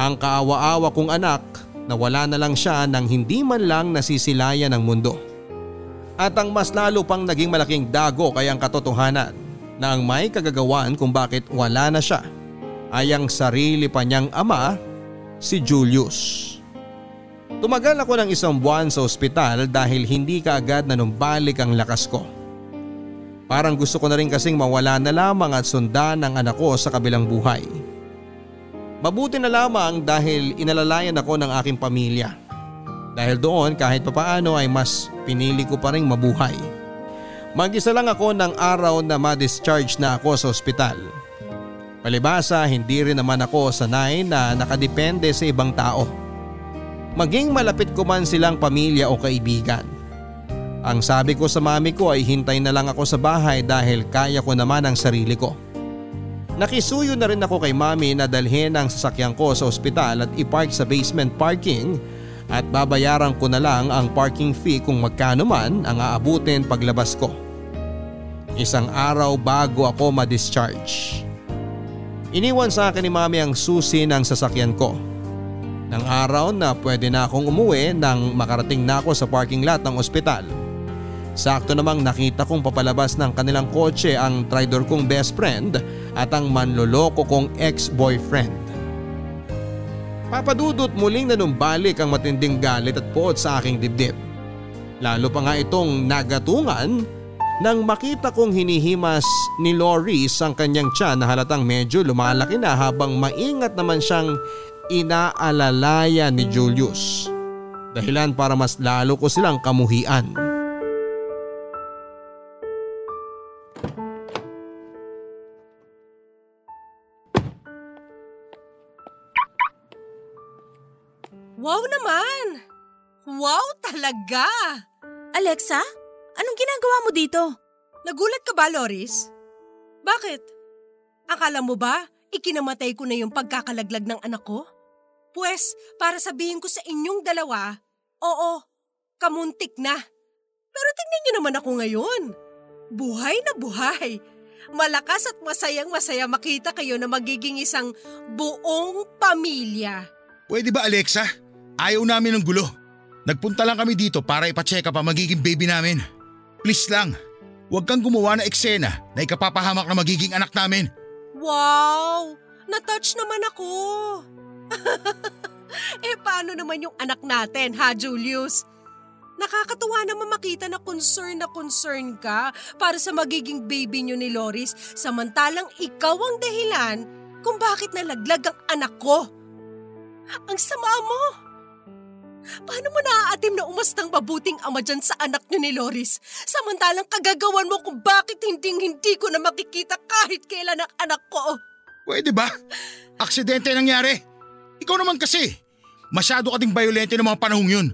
Ang kaawa-awa kong anak na wala na lang siya nang hindi man lang nasisilayan ng mundo. At ang mas lalo pang naging malaking dago kay ang katotohanan na ang may kagagawan kung bakit wala na siya ay ang sarili pa niyang ama, si Julius. Tumagal ako ng isang buwan sa ospital dahil hindi kaagad nanumbalik ang lakas ko. Parang gusto ko na rin kasing mawala na lamang at sundan ang anak ko sa kabilang buhay. Mabuti na lamang dahil inalalayan ako ng aking pamilya. Dahil doon kahit papaano ay mas pinili ko pa rin mabuhay. Mag-isa lang ako ng araw na ma-discharge na ako sa ospital. Palibasa hindi rin naman ako sanay na nakadepende sa ibang tao. Maging malapit ko man silang pamilya o kaibigan. Ang sabi ko sa mami ko ay hintay na lang ako sa bahay dahil kaya ko naman ang sarili ko. Nakisuyo na rin ako kay mami na dalhin ang sasakyan ko sa ospital at ipark sa basement parking at babayaran ko na lang ang parking fee kung magkano man ang aabutin paglabas ko. Isang araw bago ako ma-discharge. Iniwan sa akin ni mami ang susi ng sasakyan ko. Nang araw na pwede na akong umuwi nang makarating na ako sa parking lot ng ospital. Sakto namang nakita kong papalabas ng kanilang kotse ang tridor kong best friend at ang manloloko kong ex-boyfriend. Papadudot muling nanumbalik ang matinding galit at poot sa aking dibdib. Lalo pa nga itong nagatungan nang makita kong hinihimas ni Loris ang kanyang tiyan na halatang medyo lumalaki na habang maingat naman siyang inaalalaya ni Julius. Dahilan para mas lalo ko silang kamuhian. Wow naman! Wow talaga! Alexa, anong ginagawa mo dito? Nagulat ka ba, Loris? Bakit? Akala mo ba ikinamatay ko na yung pagkakalaglag ng anak ko? Pwes, para sabihin ko sa inyong dalawa, oo, kamuntik na. Pero tingnan niyo naman ako ngayon. Buhay na buhay. Malakas at masayang masaya makita kayo na magiging isang buong pamilya. Pwede ba Alexa? Ayaw namin ng gulo. Nagpunta lang kami dito para ipacheck up ang magiging baby namin. Please lang, huwag kang gumawa ng eksena na ikapapahamak na magiging anak namin. Wow! Na-touch naman ako! eh paano naman yung anak natin ha Julius? Nakakatuwa naman makita na concern na concern ka para sa magiging baby nyo ni Loris samantalang ikaw ang dahilan kung bakit nalaglag ang anak ko. Ang sama mo! Paano mo naaatim na umastang mabuting ama dyan sa anak nyo ni Loris samantalang kagagawan mo kung bakit hindi hindi ko na makikita kahit kailan ang anak ko? Pwede ba? Aksidente nangyari. Ikaw naman kasi. Masyado ka ding violente ng mga panahong yun.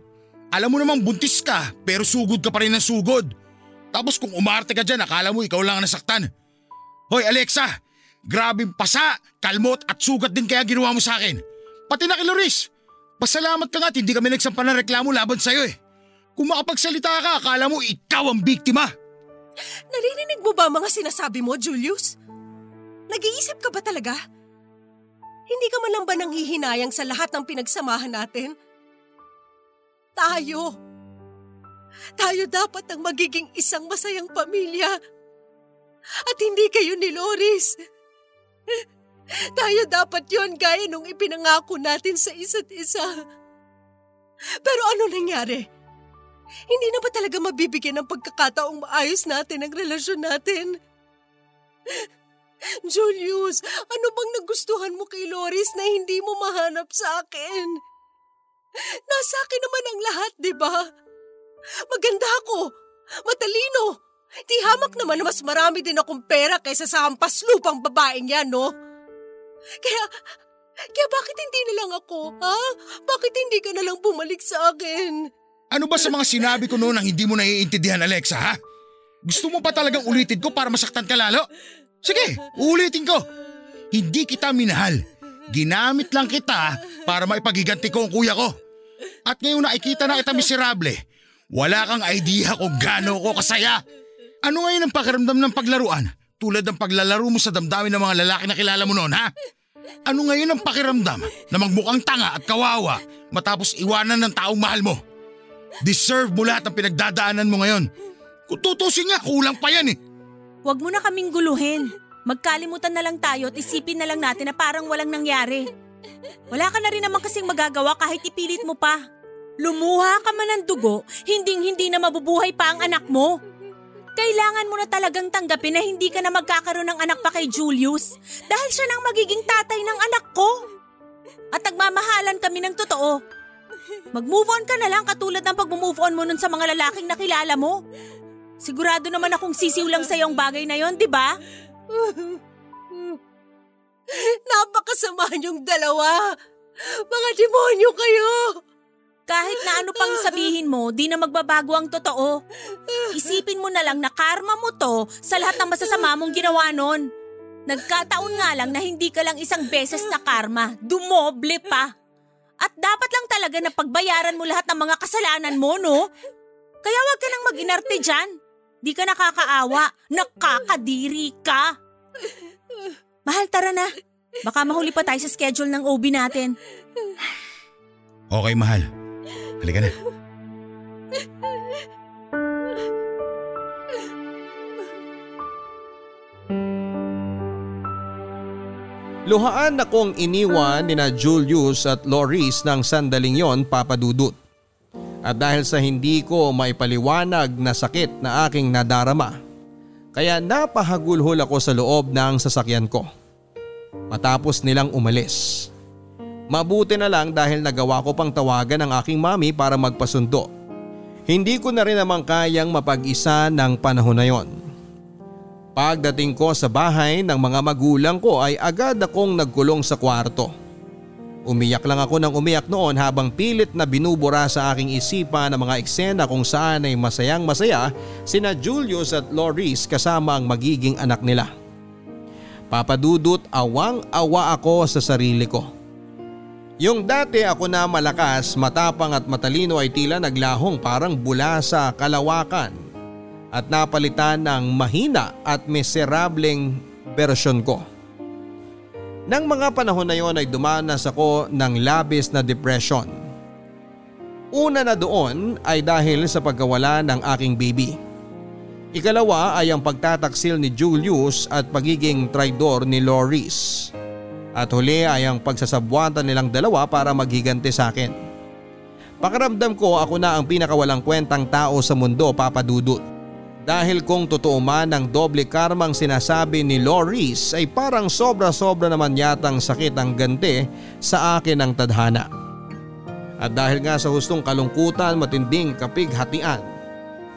Alam mo namang buntis ka pero sugod ka pa rin ng sugod. Tapos kung umarte ka dyan akala mo ikaw lang ang nasaktan. Hoy Alexa, grabing pasa, kalmot at sugat din kaya ginawa mo sa akin. Pati na kay Loris. Pasalamat ka nga at hindi kami nagsampa ng reklamo laban sa'yo eh. Kung makapagsalita ka, akala mo ikaw ang biktima. Naririnig mo ba mga sinasabi mo, Julius? Nag-iisip ka ba talaga? Hindi ka man lang ba nanghihinayang sa lahat ng pinagsamahan natin? Tayo. Tayo dapat ang magiging isang masayang pamilya. At hindi kayo ni Loris. Tayo dapat yon gaya nung ipinangako natin sa isa't isa. Pero ano nangyari? Hindi na ba talaga mabibigyan ng pagkakataong maayos natin ang relasyon natin? Julius, ano bang nagustuhan mo kay Loris na hindi mo mahanap sa akin? Nasa akin naman ang lahat, di ba? Maganda ako, matalino. Di hamak naman na mas marami din akong pera kaysa sa hampas lupang babaeng yan, no? Kaya, kaya bakit hindi na lang ako, ha? Bakit hindi ka na lang bumalik sa akin? Ano ba sa mga sinabi ko noon ang hindi mo naiintindihan, Alexa, ha? Gusto mo pa talagang ulitin ko para masaktan ka lalo? Sige, ulitin ko. Hindi kita minahal. Ginamit lang kita para maipagiganti ko ang kuya ko. At ngayon nakikita na kita miserable. Wala kang idea kung gaano ko kasaya. Ano ngayon ang pakiramdam ng paglaruan? Tulad ng paglalaro mo sa damdamin ng mga lalaki na kilala mo noon, ha? Ano ngayon ang pakiramdam na magmukhang tanga at kawawa matapos iwanan ng taong mahal mo? Deserve mo lahat ng pinagdadaanan mo ngayon. Kung tutusin nga, kulang pa yan eh. Huwag mo na kaming guluhin. Magkalimutan na lang tayo at isipin na lang natin na parang walang nangyari. Wala ka na rin naman kasing magagawa kahit ipilit mo pa. Lumuha ka man ng dugo, hinding hindi na mabubuhay pa ang anak mo. Kailangan mo na talagang tanggapin na hindi ka na magkakaroon ng anak pa kay Julius dahil siya nang magiging tatay ng anak ko. At nagmamahalan kami ng totoo. Mag-move on ka na lang katulad ng pag-move on mo nun sa mga lalaking nakilala mo. Sigurado naman akong sisiw lang sa ang bagay na yon, di ba? Napakasama niyong dalawa. Mga demonyo kayo. Kahit na ano pang sabihin mo, di na magbabago ang totoo. Isipin mo na lang na karma mo to sa lahat ng masasama mong ginawa nun. Nagkataon nga lang na hindi ka lang isang beses na karma, dumoble pa. At dapat lang talaga na pagbayaran mo lahat ng mga kasalanan mo, no? Kaya wag ka nang mag-inarte dyan. Di ka nakakaawa, nakakadiri ka. Mahal, tara na. Baka mahuli pa tayo sa schedule ng OB natin. Okay, mahal. Halika na. Luhaan akong iniwan ni na Julius at Loris ng sandaling yon papadudot. At dahil sa hindi ko maipaliwanag na sakit na aking nadarama, kaya napahagulhol ako sa loob ng sasakyan ko. Matapos nilang umalis. Mabuti na lang dahil nagawa ko pang tawagan ang aking mami para magpasundo. Hindi ko na rin naman kayang mapag-isa ng panahon na yon. Pagdating ko sa bahay ng mga magulang ko ay agad akong nagkulong sa kwarto. Umiyak lang ako ng umiyak noon habang pilit na binubura sa aking isipan ang mga eksena kung saan ay masayang masaya sina Julius at Loris kasama ang magiging anak nila. Papadudot awang awa ako sa sarili ko. Yung dati ako na malakas, matapang at matalino ay tila naglahong parang bula sa kalawakan at napalitan ng mahina at miserableng bersyon ko. Nang mga panahon na yon ay dumanas ako ng labis na depression. Una na doon ay dahil sa pagkawala ng aking baby. Ikalawa ay ang pagtataksil ni Julius at pagiging traidor ni Loris. At huli ay ang pagsasabwatan nilang dalawa para maghiganti sa akin. Pakiramdam ko ako na ang pinakawalang kwentang tao sa mundo papadudot. Dahil kung totoo man ang doble karmang sinasabi ni Loris ay parang sobra-sobra naman yatang sakit ang ganti sa akin ng tadhana. At dahil nga sa hustong kalungkutan matinding kapighatian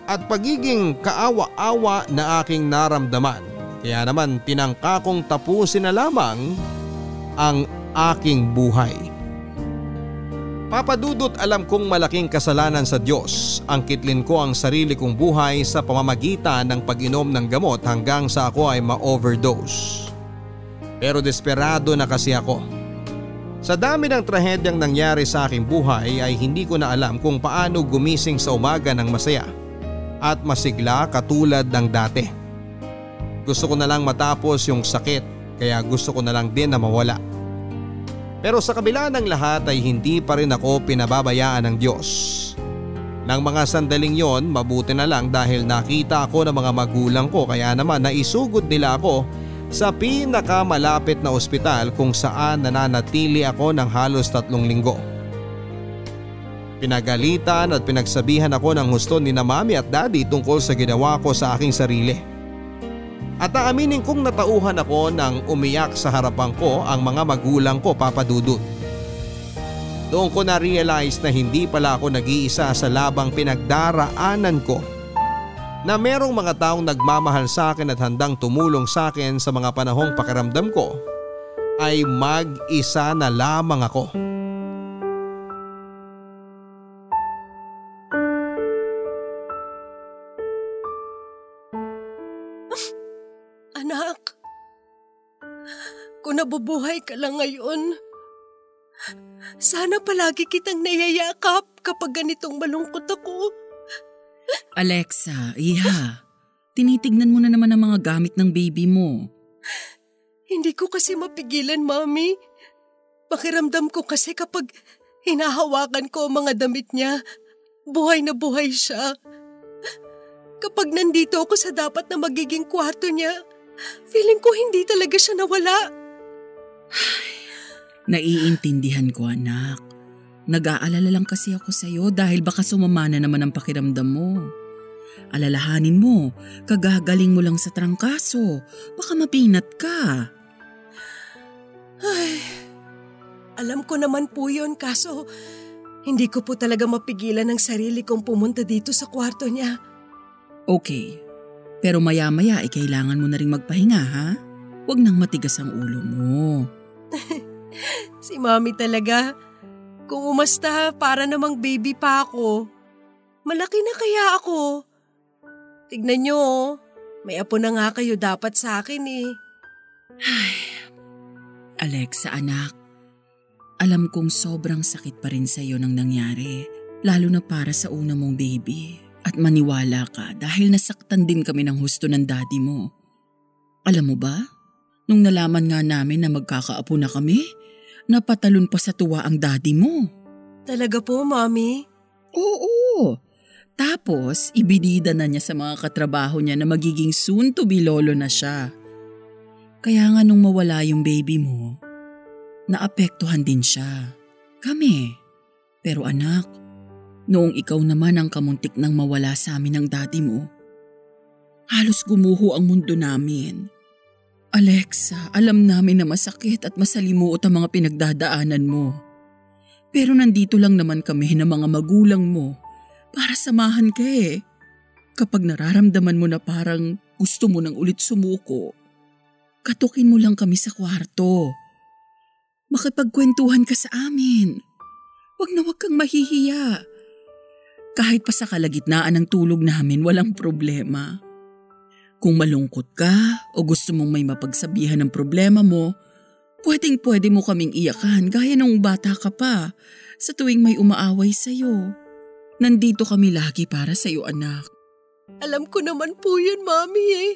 at pagiging kaawa-awa na aking naramdaman kaya naman tinangka kong tapusin na lamang ang aking buhay. Papadudot alam kong malaking kasalanan sa Diyos ang kitlin ko ang sarili kong buhay sa pamamagitan ng pag-inom ng gamot hanggang sa ako ay ma-overdose. Pero desperado na kasi ako. Sa dami ng trahedyang nangyari sa aking buhay ay hindi ko na alam kung paano gumising sa umaga ng masaya at masigla katulad ng dati. Gusto ko na lang matapos yung sakit kaya gusto ko na lang din na mawala. Pero sa kabila ng lahat ay hindi pa rin ako pinababayaan ng Diyos. Nang mga sandaling yon, mabuti na lang dahil nakita ako ng mga magulang ko kaya naman naisugod nila ako sa pinakamalapit na ospital kung saan nananatili ako ng halos tatlong linggo. Pinagalitan at pinagsabihan ako ng husto ni na mami at daddy tungkol sa ginawa ko sa aking sarili. At aaminin kong natauhan ako nang umiyak sa harapan ko ang mga magulang ko papadudot. Doon ko na-realize na hindi pala ako nag-iisa sa labang pinagdaraanan ko na merong mga taong nagmamahal sa akin at handang tumulong sa akin sa mga panahong pakiramdam ko ay mag-isa na lamang ako. Anak, nabubuhay ka lang ngayon, sana palagi kitang nayayakap kapag ganitong malungkot ako. Alexa, iha. Tinitignan mo na naman ang mga gamit ng baby mo. Hindi ko kasi mapigilan, Mami. Pakiramdam ko kasi kapag hinahawakan ko ang mga damit niya, buhay na buhay siya. Kapag nandito ako sa dapat na magiging kwarto niya, feeling ko hindi talaga siya nawala. Naiintindihan ko anak. Nag-aalala lang kasi ako sa'yo dahil baka sumama na naman ang pakiramdam mo. Alalahanin mo, kagagaling mo lang sa trangkaso. Baka mapinat ka. Ay, alam ko naman po yun kaso hindi ko po talaga mapigilan ang sarili kong pumunta dito sa kwarto niya. Okay, pero maya-maya ay kailangan mo na rin magpahinga ha? Huwag nang matigas ang ulo mo. Si Mami talaga. Kung umasta, para namang baby pa ako. Malaki na kaya ako. Tignan nyo, oh. may apo na nga kayo dapat sa akin eh. Alexa anak, alam kong sobrang sakit pa rin sa'yo nang nangyari, lalo na para sa una mong baby. At maniwala ka dahil nasaktan din kami ng husto ng daddy mo. Alam mo ba, nung nalaman nga namin na magkakaapo na kami, napatalon pa sa tuwa ang daddy mo. Talaga po, Mami? Oo. Tapos, ibinida na niya sa mga katrabaho niya na magiging soon to be lolo na siya. Kaya nga nung mawala yung baby mo, naapektuhan din siya. Kami. Pero anak, noong ikaw naman ang kamuntik nang mawala sa amin ng daddy mo, halos gumuho ang mundo namin. Alexa, alam namin na masakit at masalimuot ang mga pinagdadaanan mo. Pero nandito lang naman kami ng mga magulang mo para samahan ka eh. Kapag nararamdaman mo na parang gusto mo nang ulit sumuko, katukin mo lang kami sa kwarto. Makipagkwentuhan ka sa amin. Huwag na huwag kang mahihiya. Kahit pa sa kalagitnaan ng tulog namin, walang problema. Kung malungkot ka o gusto mong may mapagsabihan ng problema mo, pwedeng pwede mo kaming iyakan gaya nung bata ka pa sa tuwing may umaaway sa'yo. Nandito kami lagi para sa'yo anak. Alam ko naman po yun, Mami eh.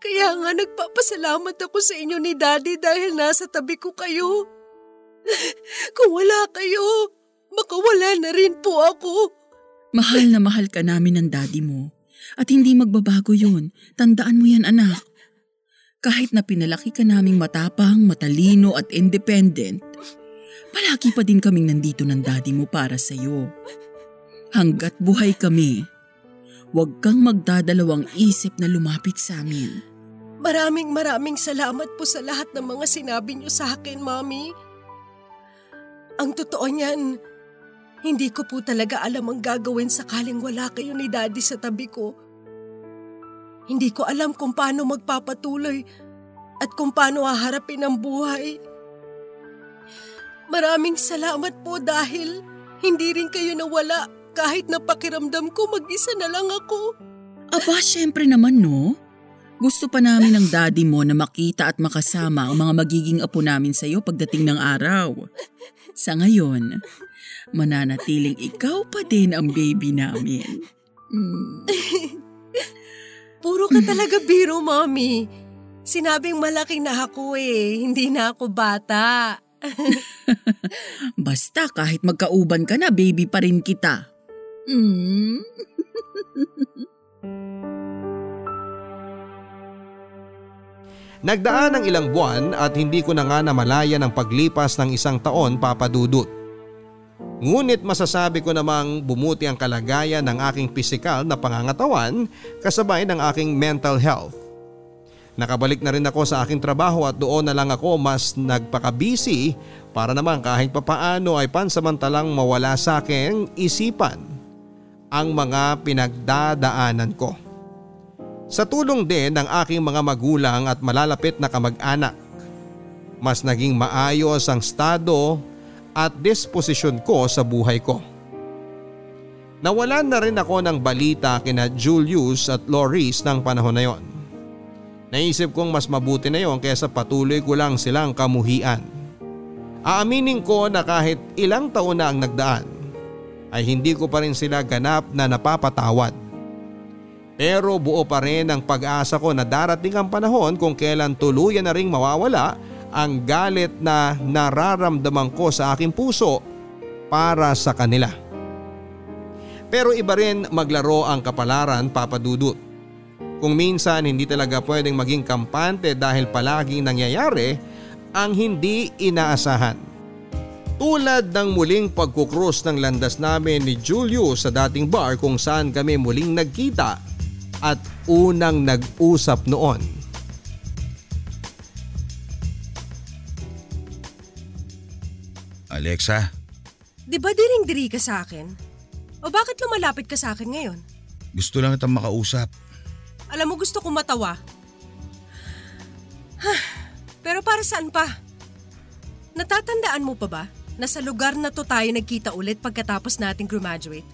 Kaya nga nagpapasalamat ako sa inyo ni Daddy dahil nasa tabi ko kayo. Kung wala kayo, baka wala na rin po ako. Mahal na mahal ka namin ng daddy mo. At hindi magbabago yun. Tandaan mo yan anak. Kahit na pinalaki ka naming matapang, matalino at independent, palagi pa din kaming nandito ng daddy mo para sa'yo. Hanggat buhay kami, huwag kang magdadalawang isip na lumapit sa amin. Maraming maraming salamat po sa lahat ng mga sinabi niyo sa akin, Mami. Ang totoo niyan, hindi ko po talaga alam ang gagawin sakaling wala kayo ni Daddy sa tabi ko. Hindi ko alam kung paano magpapatuloy at kung paano haharapin ang buhay. Maraming salamat po dahil hindi rin kayo nawala kahit napakiramdam ko mag-isa na lang ako. Aba, syempre naman no. Gusto pa namin ng daddy mo na makita at makasama ang mga magiging apo namin sa iyo pagdating ng araw. Sa ngayon, mananatiling ikaw pa din ang baby namin. Mm. Puro ka talaga biro, Mami. Sinabing malaki na ako eh, hindi na ako bata. Basta kahit magkauban ka na, baby pa rin kita. Hmm? Nagdaan ng ilang buwan at hindi ko na nga namalayan ang paglipas ng isang taon papadudot. Ngunit masasabi ko namang bumuti ang kalagayan ng aking pisikal na pangangatawan kasabay ng aking mental health. Nakabalik na rin ako sa aking trabaho at doon na lang ako mas nagpakabisi para naman kahit papaano ay pansamantalang mawala sa aking isipan ang mga pinagdadaanan ko. Sa tulong din ng aking mga magulang at malalapit na kamag-anak, mas naging maayos ang estado at disposisyon ko sa buhay ko. Nawalan na rin ako ng balita kina Julius at Loris ng panahon na yon. Naisip kong mas mabuti na yon kaysa patuloy ko lang silang kamuhian. Aaminin ko na kahit ilang taon na ang nagdaan ay hindi ko pa rin sila ganap na napapatawad. Pero buo pa rin ang pag-asa ko na darating ang panahon kung kailan tuluyan na ring mawawala ang galit na nararamdaman ko sa aking puso para sa kanila. Pero iba rin maglaro ang kapalaran papadudot. Kung minsan hindi talaga pwedeng maging kampante dahil palaging nangyayari ang hindi inaasahan. Tulad ng muling pagkukrus ng landas namin ni Julio sa dating bar kung saan kami muling nagkita at unang nag-usap noon. Alexa, Di ba diring-diri ka sa akin? O bakit lumalapit ka sa akin ngayon? gusto lang kitang makausap. Alam mo gusto kong matawa. Pero para saan pa? Natatandaan mo pa ba na sa lugar na to tayo nagkita ulit pagkatapos nating graduate?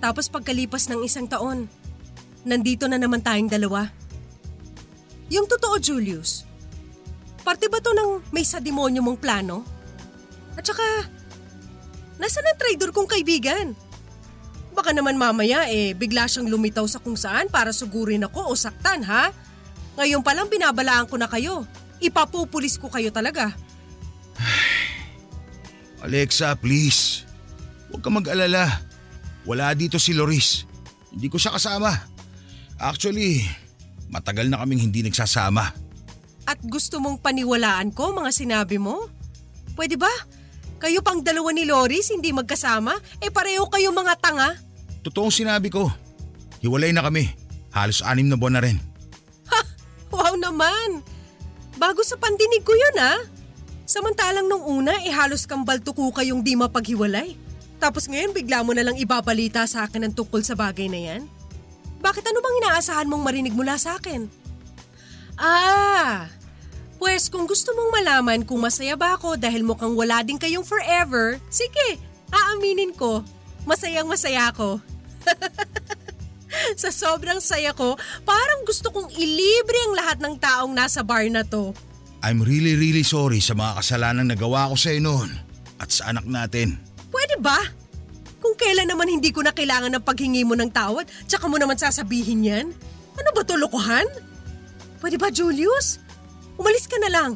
Tapos pagkalipas ng isang taon, nandito na naman tayong dalawa. Yung totoo, Julius. Parte ba to ng may sa demonyo mong plano? At saka, nasa na trader kong kaibigan? Baka naman mamaya eh bigla siyang lumitaw sa kung saan para sugurin ako o saktan ha? Ngayon pa lang binabalaan ko na kayo. Ipapupulis ko kayo talaga. Alexa, please. Huwag ka mag-alala. Wala dito si Loris. Hindi ko siya kasama. Actually, matagal na kaming hindi nagsasama. At gusto mong paniwalaan ko mga sinabi mo? Pwede ba? Kayo pang dalawa ni Loris hindi magkasama? Eh pareho kayo mga tanga? Totoong sinabi ko. Hiwalay na kami. Halos anim na buwan na rin. Wow naman! Bago sa pandinig ko yun ha. Samantalang nung una eh halos kambal tuko kayong di mapaghiwalay. Tapos ngayon bigla mo na lang ibabalita sa akin ang tungkol sa bagay na yan? Bakit ano bang inaasahan mong marinig mula sa akin? Ah, pues kung gusto mong malaman kung masaya ba ako dahil mukhang wala din kayong forever, sige, aaminin ko, masayang masaya ako. sa sobrang saya ko, parang gusto kong ilibre ang lahat ng taong nasa bar na to. I'm really really sorry sa mga kasalanang nagawa ko sa noon at sa anak natin. Pwede ba? Kung kailan naman hindi ko na kailangan ng paghingi mo ng tawad, tsaka mo naman sasabihin yan? Ano ba to, lokohan? Pwede ba, Julius? Umalis ka na lang.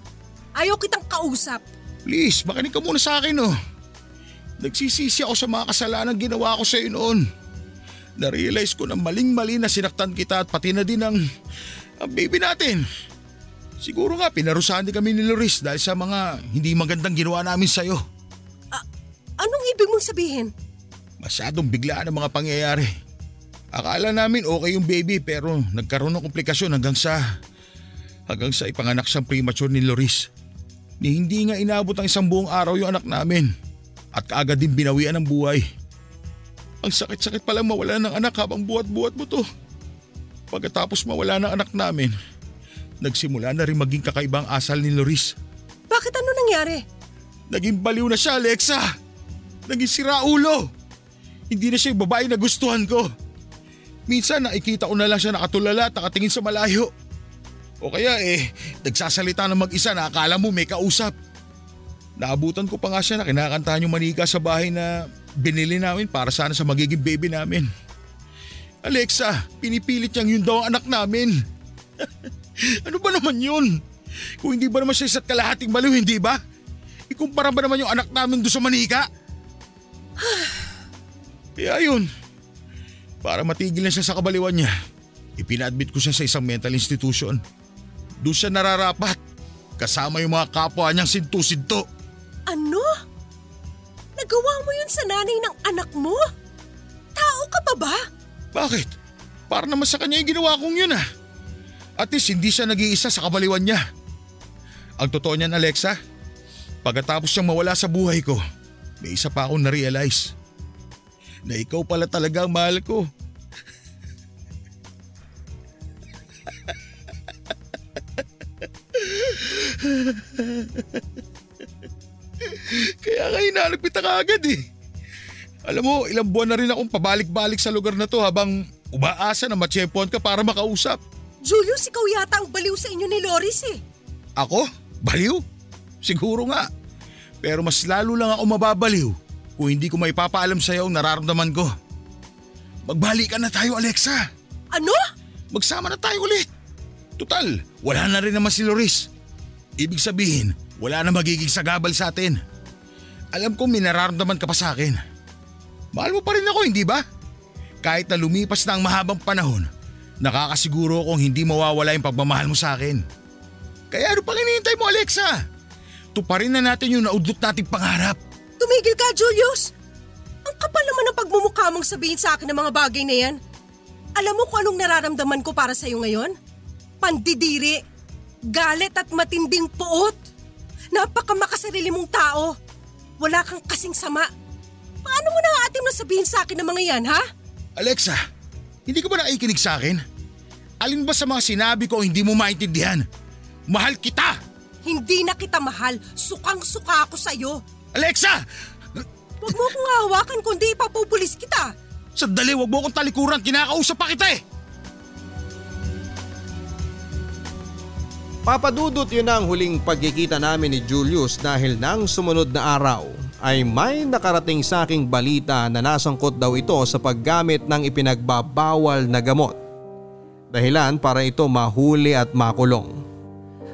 Ayaw kitang kausap. Please, makinig ka muna sa akin oh. Nagsisisi ako sa mga kasalanan ginawa ko sa iyo noon. Na-realize ko na maling-mali na sinaktan kita at pati na din ang, ang baby natin. Siguro nga pinarusahan din kami ni Loris dahil sa mga hindi magandang ginawa namin sa iyo. Anong ibig mong sabihin? Masyadong biglaan ang mga pangyayari. Akala namin okay yung baby pero nagkaroon ng komplikasyon hanggang sa hanggang sa ipanganak siyang premature ni Loris. Ni hindi nga inabot ang isang buong araw yung anak namin at kaagad din binawian ng buhay. Ang sakit-sakit palang mawala ng anak habang buhat-buhat mo to. Pagkatapos mawala ng anak namin, nagsimula na rin maging kakaibang asal ni Loris. Bakit ano nangyari? Naging baliw na siya, Alexa! Naging siraulo! Hindi na siya yung babae na gustuhan ko. Minsan nakikita ko na lang siya nakatulala at nakatingin sa malayo. O kaya eh, nagsasalita ng mag-isa na akala mo may kausap. Naabutan ko pa nga siya na kinakantahan yung manika sa bahay na binili namin para sana sa magiging baby namin. Alexa, pinipilit niyang yun daw ang anak namin. Ano ba naman yun? Kung hindi ba naman siya isa't kalahating baliw, hindi ba? Ikumpara ba naman yung anak namin doon sa manika? Kaya yun, para matigil na siya sa kabaliwan niya, ipina-admit ko siya sa isang mental institution. Doon siya nararapat, kasama yung mga kapwa niyang sintu-sinto. Ano? Nagawa mo yun sa nanay ng anak mo? Tao ka pa ba? Bakit? Para naman sa kanya yung ginawa kong yun ah. At least hindi siya nag-iisa sa kabaliwan niya. Ang totoo niyan Alexa, pagkatapos siyang mawala sa buhay ko, may isa pa akong na-realize. Na ikaw pala talaga ang mahal ko. Kaya nga hinalagpit ka agad eh. Alam mo, ilang buwan na rin akong pabalik-balik sa lugar na to habang umaasa na matsyempohan ka para makausap. Julius, ikaw yata ang baliw sa inyo ni Loris eh. Ako? Baliw? Siguro nga. Pero mas lalo lang ako mababaliw kung hindi ko maipapaalam sa'yo ang nararamdaman ko. Magbalikan na tayo, Alexa. Ano? Magsama na tayo ulit. Tutal, wala na rin naman si Loris. Ibig sabihin, wala na magiging sagabal sa atin. Alam ko may nararamdaman ka pa sa akin. Mahal mo pa rin ako, hindi ba? Kahit na lumipas na ang mahabang panahon, nakakasiguro kong hindi mawawala yung pagmamahal mo sa akin. Kaya ano pang hinihintay mo, Alexa? Tuparin na natin yung naudlot nating pangarap. Tumigil ka, Julius! Ang kapal naman ng pagmumukha mong sabihin sa akin ng mga bagay na yan. Alam mo kung anong nararamdaman ko para sa'yo ngayon? Pandidiri, galit at matinding puot. Napakamakasarili mong tao. Wala kang kasing sama. Paano mo naatim na sabihin sa akin ng mga yan, ha? Alexa, hindi ka ba nakikinig sa akin? Alin ba sa mga sinabi ko hindi mo maintindihan? Mahal kita! Hindi na kita mahal. Sukang-suka ako sa'yo. Alexa! Huwag mo akong hawakan kundi ipapupulis kita. Sandali, wag mo akong talikuran. Kinakausap pa kita eh! Papadudot yun ang huling pagkikita namin ni Julius dahil nang sumunod na araw ay may nakarating sa aking balita na nasangkot daw ito sa paggamit ng ipinagbabawal na gamot. Dahilan para ito mahuli at makulong.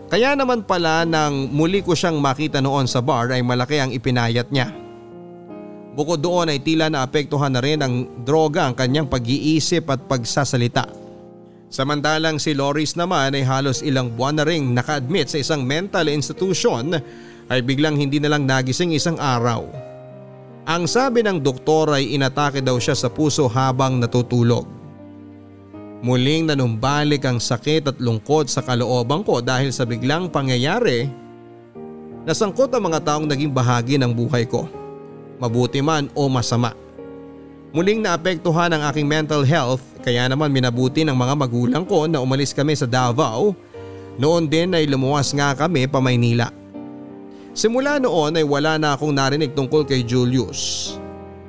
Kaya naman pala nang muli ko siyang makita noon sa bar ay malaki ang ipinayat niya. Bukod doon ay tila naapektuhan na rin ang droga ang kanyang pag-iisip at pagsasalita. Samantalang si Loris naman ay halos ilang buwan na ring naka-admit sa isang mental institution ay biglang hindi na lang nagising isang araw. Ang sabi ng doktor ay inatake daw siya sa puso habang natutulog. Muling nanumbalik ang sakit at lungkot sa kalooban ko dahil sa biglang pangyayari nasangkot ang mga taong naging bahagi ng buhay ko. Mabuti man o masama. Muling naapektuhan ang aking mental health kaya naman minabuti ng mga magulang ko na umalis kami sa Davao. Noon din ay lumuwas nga kami pa Maynila. Simula noon ay wala na akong narinig tungkol kay Julius.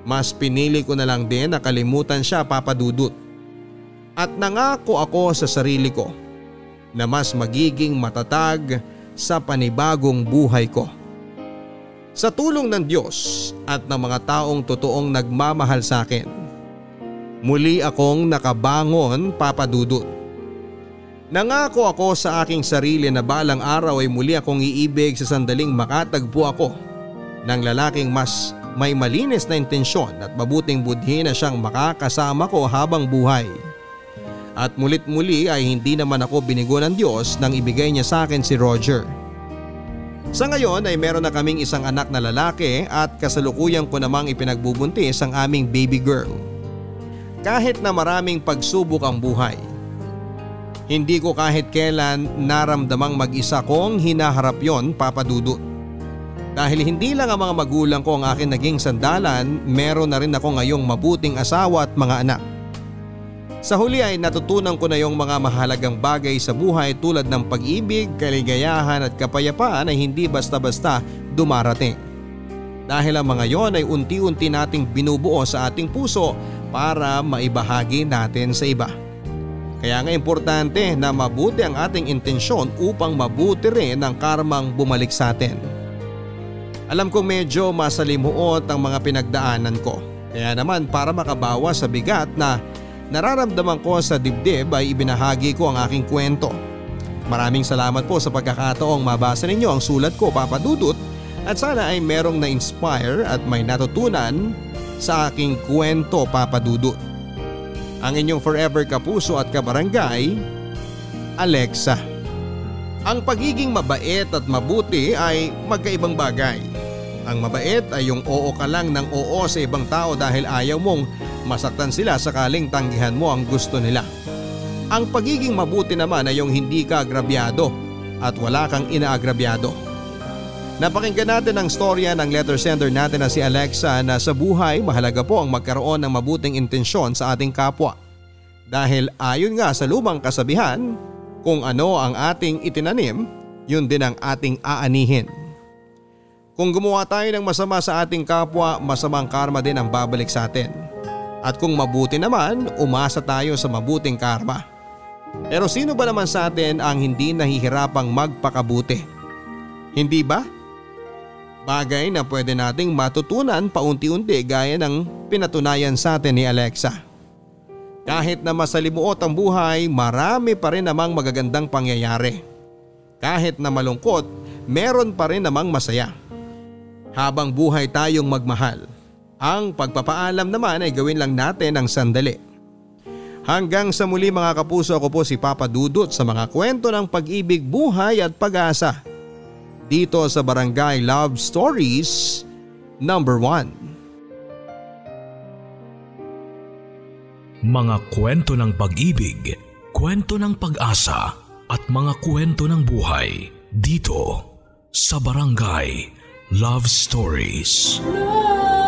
Mas pinili ko na lang din na kalimutan siya papadudot. At nangako ako sa sarili ko na mas magiging matatag sa panibagong buhay ko. Sa tulong ng Diyos at ng mga taong totoong nagmamahal sa akin, muli akong nakabangon papadudot. Nangako ako sa aking sarili na balang araw ay muli akong iibig sa sandaling makatagpo ako ng lalaking mas may malinis na intensyon at mabuting budhi na siyang makakasama ko habang buhay. At mulit muli ay hindi naman ako binigo ng Diyos nang ibigay niya sa akin si Roger. Sa ngayon ay meron na kaming isang anak na lalaki at kasalukuyan ko namang ipinagbubuntis ang aming baby girl. Kahit na maraming pagsubok ang buhay, hindi ko kahit kailan naramdamang mag-isa kong hinaharap yon papadudot. Dahil hindi lang ang mga magulang ko ang akin naging sandalan, meron na rin ako ngayong mabuting asawa at mga anak. Sa huli ay natutunan ko na yung mga mahalagang bagay sa buhay tulad ng pag-ibig, kaligayahan at kapayapaan ay hindi basta-basta dumarating. Dahil ang mga yon ay unti-unti nating binubuo sa ating puso para maibahagi natin sa iba. Kaya nga importante na mabuti ang ating intensyon upang mabuti rin ang karmang bumalik sa atin. Alam ko medyo masalimuot ang mga pinagdaanan ko. Kaya naman para makabawa sa bigat na nararamdaman ko sa dibdib ay ibinahagi ko ang aking kwento. Maraming salamat po sa pagkakataong mabasa ninyo ang sulat ko Papa Dudut at sana ay merong na-inspire at may natutunan sa aking kwento Papa Dudut. Ang inyong forever kapuso at kabarangay, Alexa. Ang pagiging mabait at mabuti ay magkaibang bagay. Ang mabait ay yung oo ka lang ng oo sa ibang tao dahil ayaw mong masaktan sila sakaling tanggihan mo ang gusto nila. Ang pagiging mabuti naman ay yung hindi ka agrabyado at wala kang inaagrabyado. Napakinggan natin ang storya ng letter sender natin na si Alexa na sa buhay mahalaga po ang magkaroon ng mabuting intensyon sa ating kapwa. Dahil ayon nga sa lumang kasabihan, kung ano ang ating itinanim, yun din ang ating aanihin. Kung gumawa tayo ng masama sa ating kapwa, masamang karma din ang babalik sa atin. At kung mabuti naman, umasa tayo sa mabuting karma. Pero sino ba naman sa atin ang hindi nahihirapang magpakabuti? Hindi ba? Bagay na pwede nating matutunan paunti-unti gaya ng pinatunayan sa atin ni Alexa. Kahit na masalimuot ang buhay, marami pa rin namang magagandang pangyayari. Kahit na malungkot, meron pa rin namang masaya. Habang buhay tayong magmahal, ang pagpapaalam naman ay gawin lang natin ang sandali. Hanggang sa muli mga kapuso ako po si Papa Dudut sa mga kwento ng pag-ibig, buhay at pag-asa dito sa Barangay Love Stories number 1. Mga kwento ng pag-ibig, kwento ng pag-asa at mga kwento ng buhay dito sa Barangay Love Stories. Love